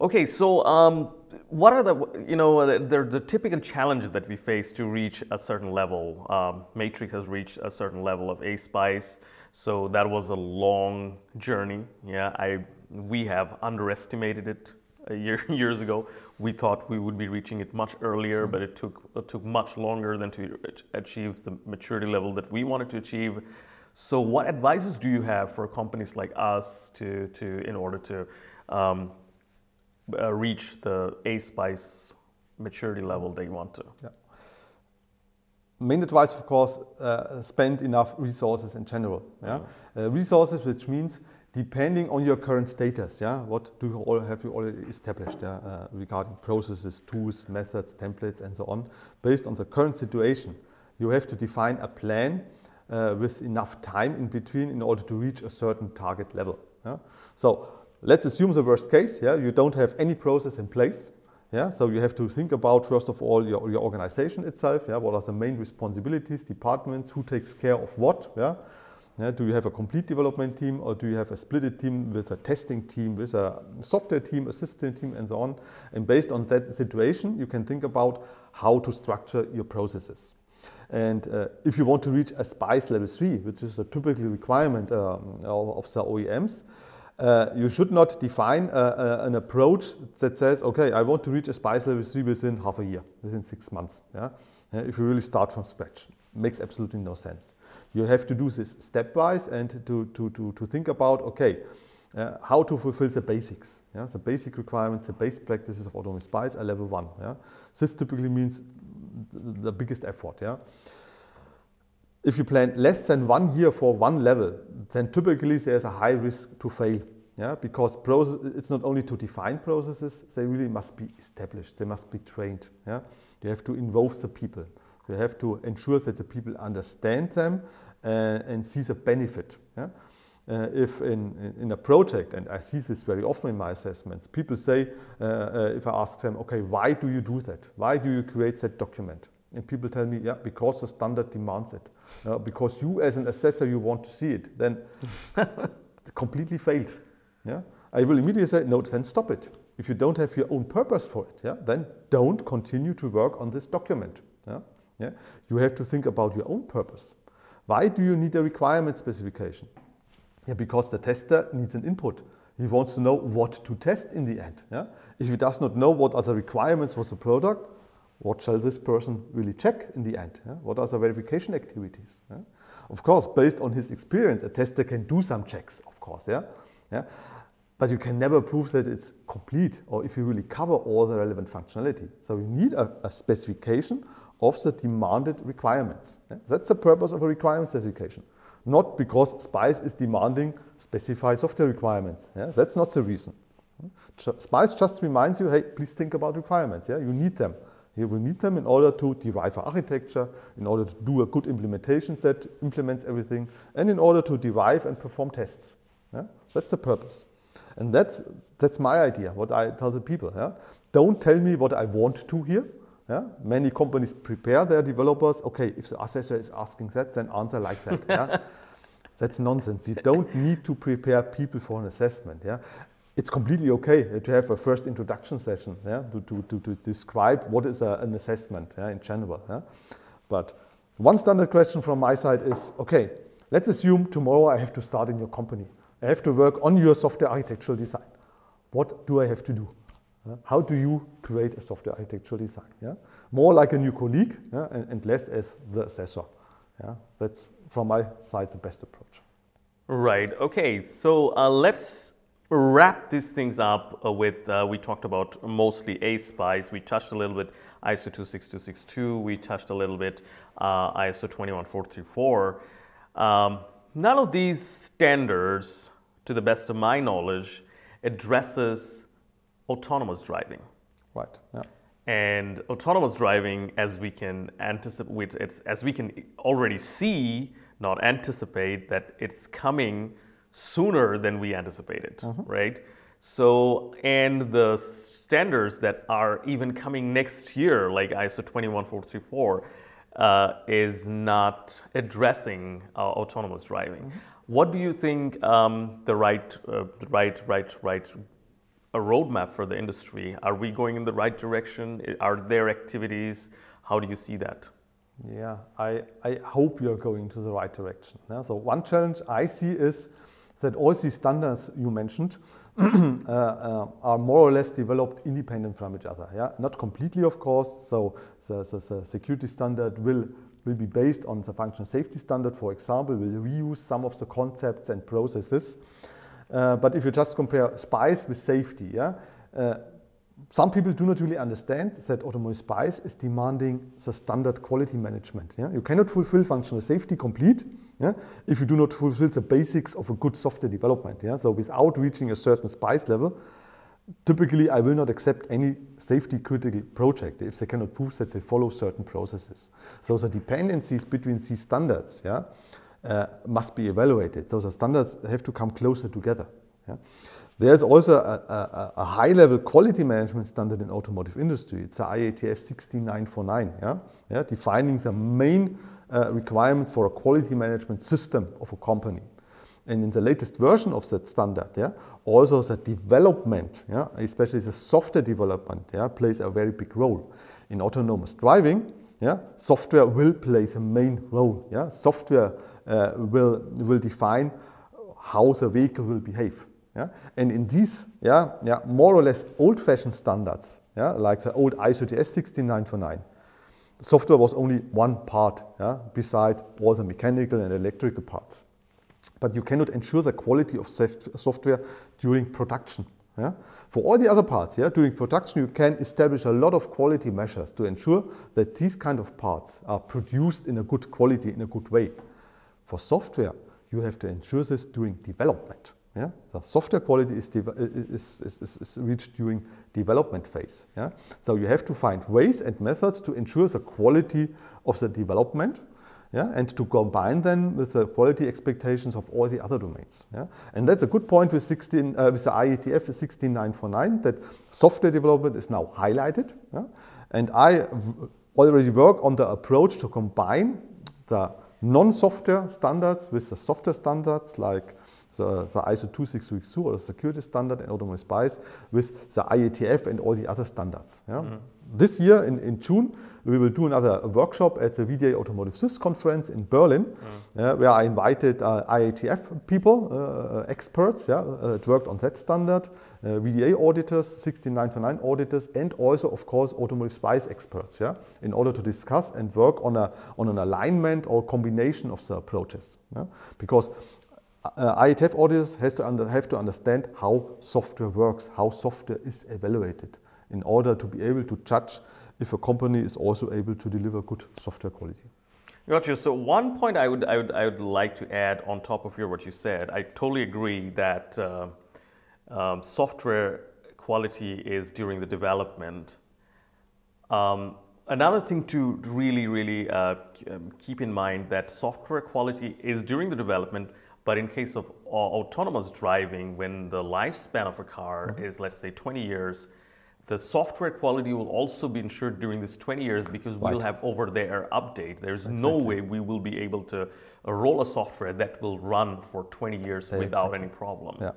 Okay, so um, what are the you know the, the, typical challenges that we face to reach a certain level? Um, Matrix has reached a certain level of ASPICE, so that was a long journey. Yeah, I we have underestimated it a year years ago. We thought we would be reaching it much earlier, but it took it took much longer than to achieve the maturity level that we wanted to achieve. So, what advices do you have for companies like us to to in order to um, uh, reach the ASPICE maturity level they want to. Yeah. Main advice, of course, uh, spend enough resources in general. Yeah? Mm-hmm. Uh, resources, which means depending on your current status, yeah, what do you all have you already established yeah, uh, regarding processes, tools, methods, templates, and so on. Based on the current situation, you have to define a plan uh, with enough time in between in order to reach a certain target level. Yeah? So Let's assume the worst case, yeah, you don't have any process in place. Yeah, so you have to think about, first of all, your, your organization itself. Yeah, what are the main responsibilities, departments, who takes care of what? Yeah, do you have a complete development team or do you have a splitted team with a testing team, with a software team, a system team, and so on? And based on that situation, you can think about how to structure your processes. And uh, if you want to reach a SPICE level 3, which is a typical requirement um, of the OEMs, uh, you should not define uh, uh, an approach that says, okay, I want to reach a SPICE level 3 within half a year, within six months. Yeah? if you really start from scratch. Makes absolutely no sense. You have to do this stepwise and to, to, to, to think about, okay, uh, how to fulfill the basics. Yeah? The basic requirements, the base practices of Automotive SPICE are level one. Yeah? This typically means the biggest effort. Yeah? If you plan less than one year for one level, then typically there's a high risk to fail. Yeah, because process, it's not only to define processes, they really must be established, they must be trained. Yeah? You have to involve the people. You have to ensure that the people understand them and sees a benefit. Yeah? Uh, if in, in a project, and I see this very often in my assessments, people say, uh, uh, if I ask them, okay, why do you do that? Why do you create that document? And people tell me, yeah, because the standard demands it. Uh, because you as an assessor, you want to see it. Then completely failed. Yeah? I will immediately say, no, then stop it. If you don't have your own purpose for it, yeah, then don't continue to work on this document. Yeah? Yeah? You have to think about your own purpose. Why do you need a requirement specification? Yeah, because the tester needs an input. He wants to know what to test in the end. Yeah? If he does not know what are the requirements for the product, what shall this person really check in the end? Yeah? What are the verification activities? Yeah? Of course, based on his experience, a tester can do some checks, of course. Yeah? Yeah? But you can never prove that it's complete or if you really cover all the relevant functionality. So you need a, a specification of the demanded requirements. That's the purpose of a requirement specification. Not because SPICE is demanding specify software requirements. That's not the reason. SPICE just reminds you, hey, please think about requirements. Yeah? You need them. You will need them in order to derive an architecture, in order to do a good implementation that implements everything, and in order to derive and perform tests. Yeah? That's the purpose. And that's, that's my idea, what I tell the people. Yeah? Don't tell me what I want to hear. Yeah? Many companies prepare their developers. Okay, if the assessor is asking that, then answer like that. Yeah? that's nonsense. You don't need to prepare people for an assessment. Yeah? it's completely okay to have a first introduction session yeah, to, to, to, to describe what is a, an assessment yeah, in general. Yeah. But one standard question from my side is, okay, let's assume tomorrow I have to start in your company. I have to work on your software architectural design. What do I have to do? How do you create a software architectural design? Yeah? More like a new colleague yeah? and, and, less as the assessor. Yeah? That's, from my side, the best approach. Right. Okay. So uh, let's wrap these things up uh, with, uh, we talked about mostly ASPICE. We touched a little bit ISO 26262. We touched a little bit uh, ISO 21434. Um, none of these standards, to the best of my knowledge, addresses autonomous driving. Right. Yeah. And autonomous driving, as we can anticipate, it's, as we can already see, not anticipate, that it's coming sooner than we anticipated, mm-hmm. right? So, and the standards that are even coming next year, like ISO 21434, uh, is not addressing uh, autonomous driving. Mm-hmm. What do you think um, the right, uh, right, right, right a roadmap for the industry? Are we going in the right direction? Are there activities? How do you see that? Yeah, I, I hope you're going to the right direction. Yeah? So one challenge I see is that all these standards you mentioned uh, uh, are more or less developed independent from each other. Yeah, not completely, of course. So the, the, the, security standard will will be based on the functional safety standard, for example, will reuse some of the concepts and processes. Uh, but if you just compare SPICE with safety, yeah, uh, some people do not really understand that automotive SPICE is demanding the standard quality management. Yeah? You cannot fulfill functional safety complete yeah, if you do not fulfill the basics of a good software development. Yeah? So without reaching a certain SPICE level, typically I will not accept any safety critical project if they cannot prove that they follow certain processes. So the dependencies between these standards yeah, uh, must be evaluated. So the standards have to come closer together. Yeah. There's also a, a, a high-level quality management standard in automotive industry. It's the IATF 16949, yeah? Yeah, defining the main uh, requirements for a quality management system of a company. And in the latest version of that standard, yeah, also the development, yeah, especially the software development, yeah, plays a very big role. In autonomous driving, yeah, software will play the main role. Yeah, software Uh, will will define how the vehicle will behave. Yeah, and in these, yeah, yeah, more or less old-fashioned standards, yeah, like the old ISO TS 16949, software was only one part, yeah, beside all the mechanical and electrical parts but you cannot ensure the quality of software during production. Yeah? For all the other parts, yeah, during production, you can establish a lot of quality measures to ensure that these kind of parts are produced in a good quality, in a good way. For software, you have to ensure this during development. Yeah? The software quality is, is, is, is, reached during development phase. Yeah? So you have to find ways and methods to ensure the quality of the development yeah, and to combine them with the quality expectations of all the other domains. Yeah? And that's a good point with, 16, uh, with the IATF 16949 that software development is now highlighted. Yeah? And I already work on the approach to combine the non-software standards with the software standards like the, the ISO 26262 or the security standard and automotive SPICE with the IATF and all the other standards. Yeah? Mm. This year in, in June, we will do another workshop at the VDA Automotive Sys conference in Berlin, mm. where I invited uh, IATF people, uh, uh, experts yeah, that worked on that standard, VDA auditors, 16949 auditors, and also, of course, automotive SPICE experts, yeah, in order to discuss and work on, a, on an alignment or combination of the approaches. Yeah? Because uh, IATF auditors has to under, have to understand how software works, how software is evaluated in order to be able to judge if a company is also able to deliver good software quality. Gotcha. So one point I would, I would, I would like to add on top of your, what you said, I totally agree that uh, um, software quality is during the development. Um, another thing to really, really uh, um, keep in mind that software quality is during the development, but in case of autonomous driving, when the lifespan of a car mm -hmm. is, let's say, 20 years, the software quality will also be ensured during this 20 years because right. we'll have over the air update. There's exactly. no way we will be able to uh, roll a software that will run for 20 years without any problem. Yeah.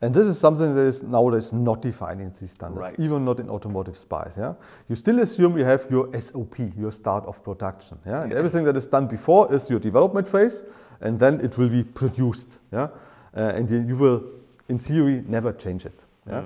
And this is something that is nowadays not defined in these standards, Right. even not in automotive SPICE. Yeah, you still assume you have your SOP, your start of production. Yeah, and everything that is done before is your development phase, and then it will be produced. Yeah, uh, and you you will, in theory, never change it. Yeah.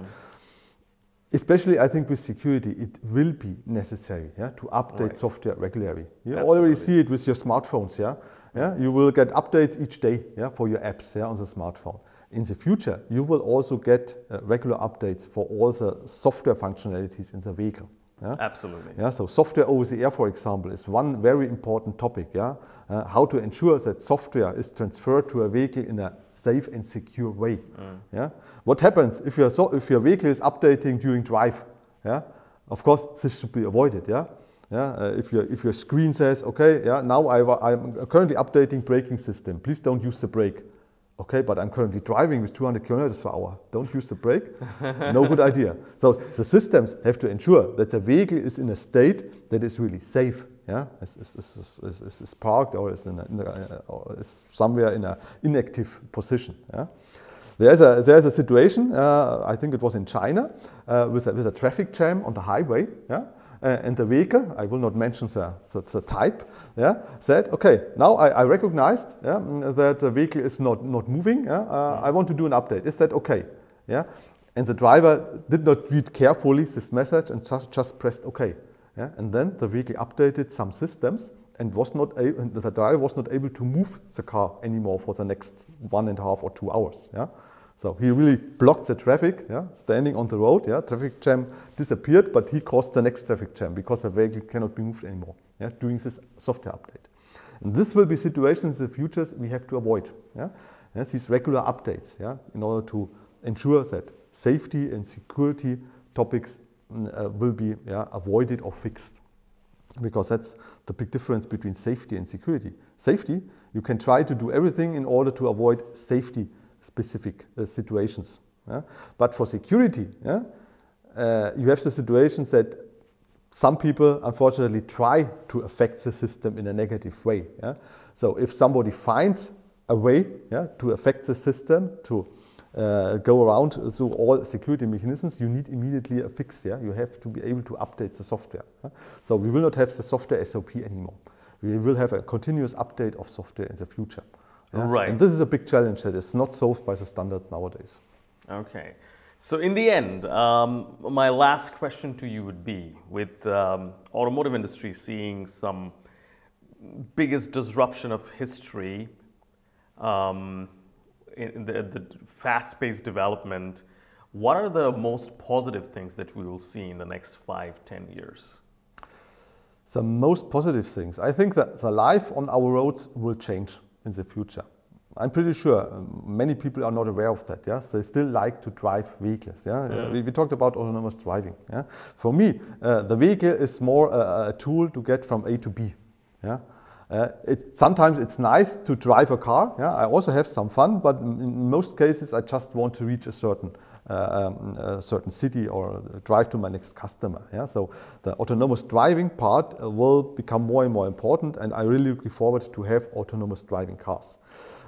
Especially, I think with security, it will be necessary yeah, to update Right. software regularly. You Absolutely. already see it with your smartphones. Yeah, yeah, you will get updates each day. Yeah, for your apps. Yeah, on the smartphone. In the future, you will also get uh, regular updates for all the software functionalities in the vehicle. Yeah? Absolutely. Yeah, so software over the air, for example, is one very important topic. Yeah, uh, how to ensure that software is transferred to a vehicle in a safe and secure way. Yeah, what happens if your so if your vehicle is updating during drive? Yeah, of course this should be avoided. Yeah, yeah. Uh, if your if your screen says, okay, yeah, now I, I'm currently updating braking system. Please don't use the brake. Okay, but I'm currently driving with 200 kilometers per hour. Don't use the brake. no good idea. So the systems have to ensure that the vehicle is in a state that is really safe. Yeah, is, is, is, is, is, parked or is, in a, in a, or is somewhere in an inactive position. Yeah. There's a, there's a situation, uh, I think it was in China, uh, with, a, with a traffic jam on the highway. Yeah? Uh, and the vehicle, I will not mention the, the, the type, yeah, said, okay, now I, I recognized yeah, mm, that the vehicle is not, not moving. Yeah? Uh, I want to do an update. Is that okay? Yeah? And the driver did not read carefully this message and just, just pressed OK. Yeah? And then the vehicle updated some systems and was not the driver was not able to move the car anymore for the next one and a half or two hours. Yeah? So he really blocked the traffic, yeah, standing on the road. Yeah, traffic jam disappeared, but he caused the next traffic jam because the vehicle cannot be moved anymore. Yeah, doing this software update. And this will be situations in the futures we have to avoid. Yeah, yeah these regular updates. Yeah, in order to ensure that safety and security topics mm, uh, will be yeah, avoided or fixed because that's the big difference between safety and security. Safety, you can try to do everything in order to avoid safety specific uh, situations. yeah. But for security, yeah, uh, you have the situations that some people unfortunately try to affect the system in a negative way. yeah. So if somebody finds a way yeah, to affect the system, to uh, go around through all security mechanisms, you need immediately a fix. Yeah? You have to be able to update the software. yeah. So we will not have the software SOP anymore. We will have a continuous update of software in the future. Yeah. Right. And this is a big challenge that is not solved by the standard nowadays. Okay. So in the end, um, my last question to you would be, with um, automotive industry seeing some biggest disruption of history, um, in the, the fast-paced development, what are the most positive things that we will see in the next five, ten years? The most positive things, I think that the life on our roads will change in the future. I'm pretty sure um, many people are not aware of that. Yes, they still like to drive vehicles. Yeah, Uh, we, we talked about autonomous driving. Yeah, for me, uh, the vehicle is more a, a tool to get from A to B. Yeah, uh, it, sometimes it's nice to drive a car. Yeah, I also have some fun, but in most cases, I just want to reach a certain uh, a certain city or drive to my next customer. Yeah, so the autonomous driving part uh, will become more and more important, and I really looking forward to have autonomous driving cars.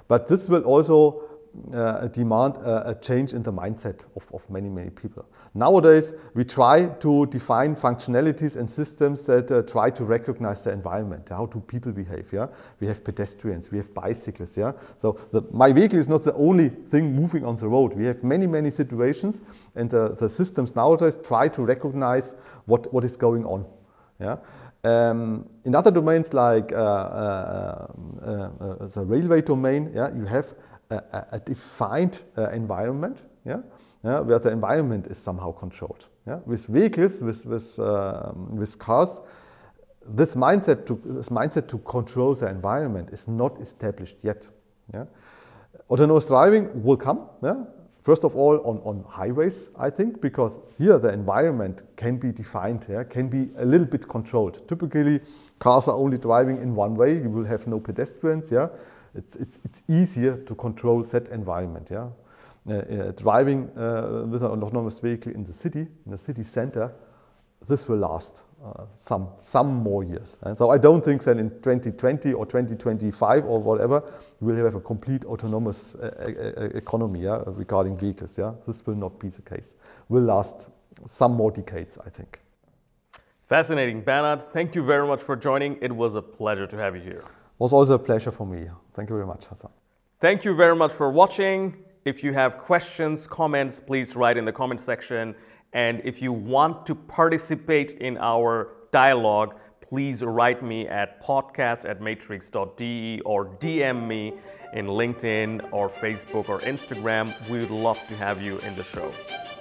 But this will also uh, demand a, a change in the mindset of, of many, many people. Nowadays, we try to define functionalities and systems that uh, try to recognize the environment. How do people behave? Yeah, we have pedestrians, we have bicyclists. Yeah, so the, my vehicle is not the only thing moving on the road. We have many, many situations, and the, the systems nowadays try to recognize what, what is going on. Yeah. Um, in other domains like uh, uh, uh, uh, the railway domain, yeah, you have a, a- defined uh, environment, yeah, yeah, where the environment is somehow controlled. Yeah. With vehicles, with with, um, with cars, this mindset to this mindset to control the environment is not established yet. Yeah. Autonomous driving will come. Yeah. First of all, on, on highways, I think, because here the environment can be defined, yeah, can be a little bit controlled. Typically, cars are only driving in one way. You will have no pedestrians. Yeah, it's it's, it's easier to control that environment. Yeah, uh, uh, driving uh, with an autonomous vehicle in the city, in the city center, this will last. uh, some, some more years. And so I don't think that in 2020 or 2025 or whatever, we'll have a complete autonomous economy yeah, regarding vehicles. Yeah? This will not be the case. Will last some more decades, I think. Fascinating. Bernhard. thank you very much for joining. It was a pleasure to have you here. Was also a pleasure for me. Thank you very much, Hassan. Thank you very much for watching. If you have questions, comments, please write in the comment section. And if you want to participate in our dialogue, please write me at podcast at matrix.de or DM me in LinkedIn or Facebook or Instagram. We would love to have you in the show.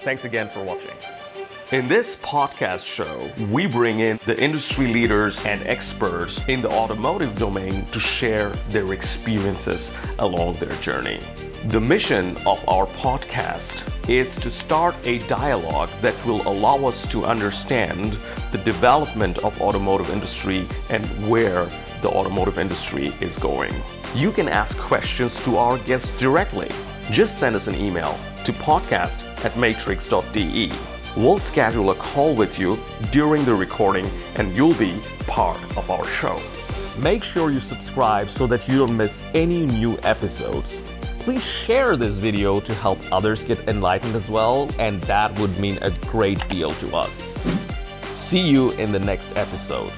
Thanks again for watching. In this podcast show, we bring in the industry leaders and experts in the automotive domain to share their experiences along their journey. The mission of our podcast is to start a dialogue that will allow us to understand the development of automotive industry and where the automotive industry is going. You can ask questions to our guests directly. Just send us an email to podcast at matrix.de. We'll schedule a call with you during the recording and you'll be part of our show. Make sure you subscribe so that you don't miss any new episodes please share this video to help others get enlightened as well, and that would mean a great deal to us. See you in the next episode.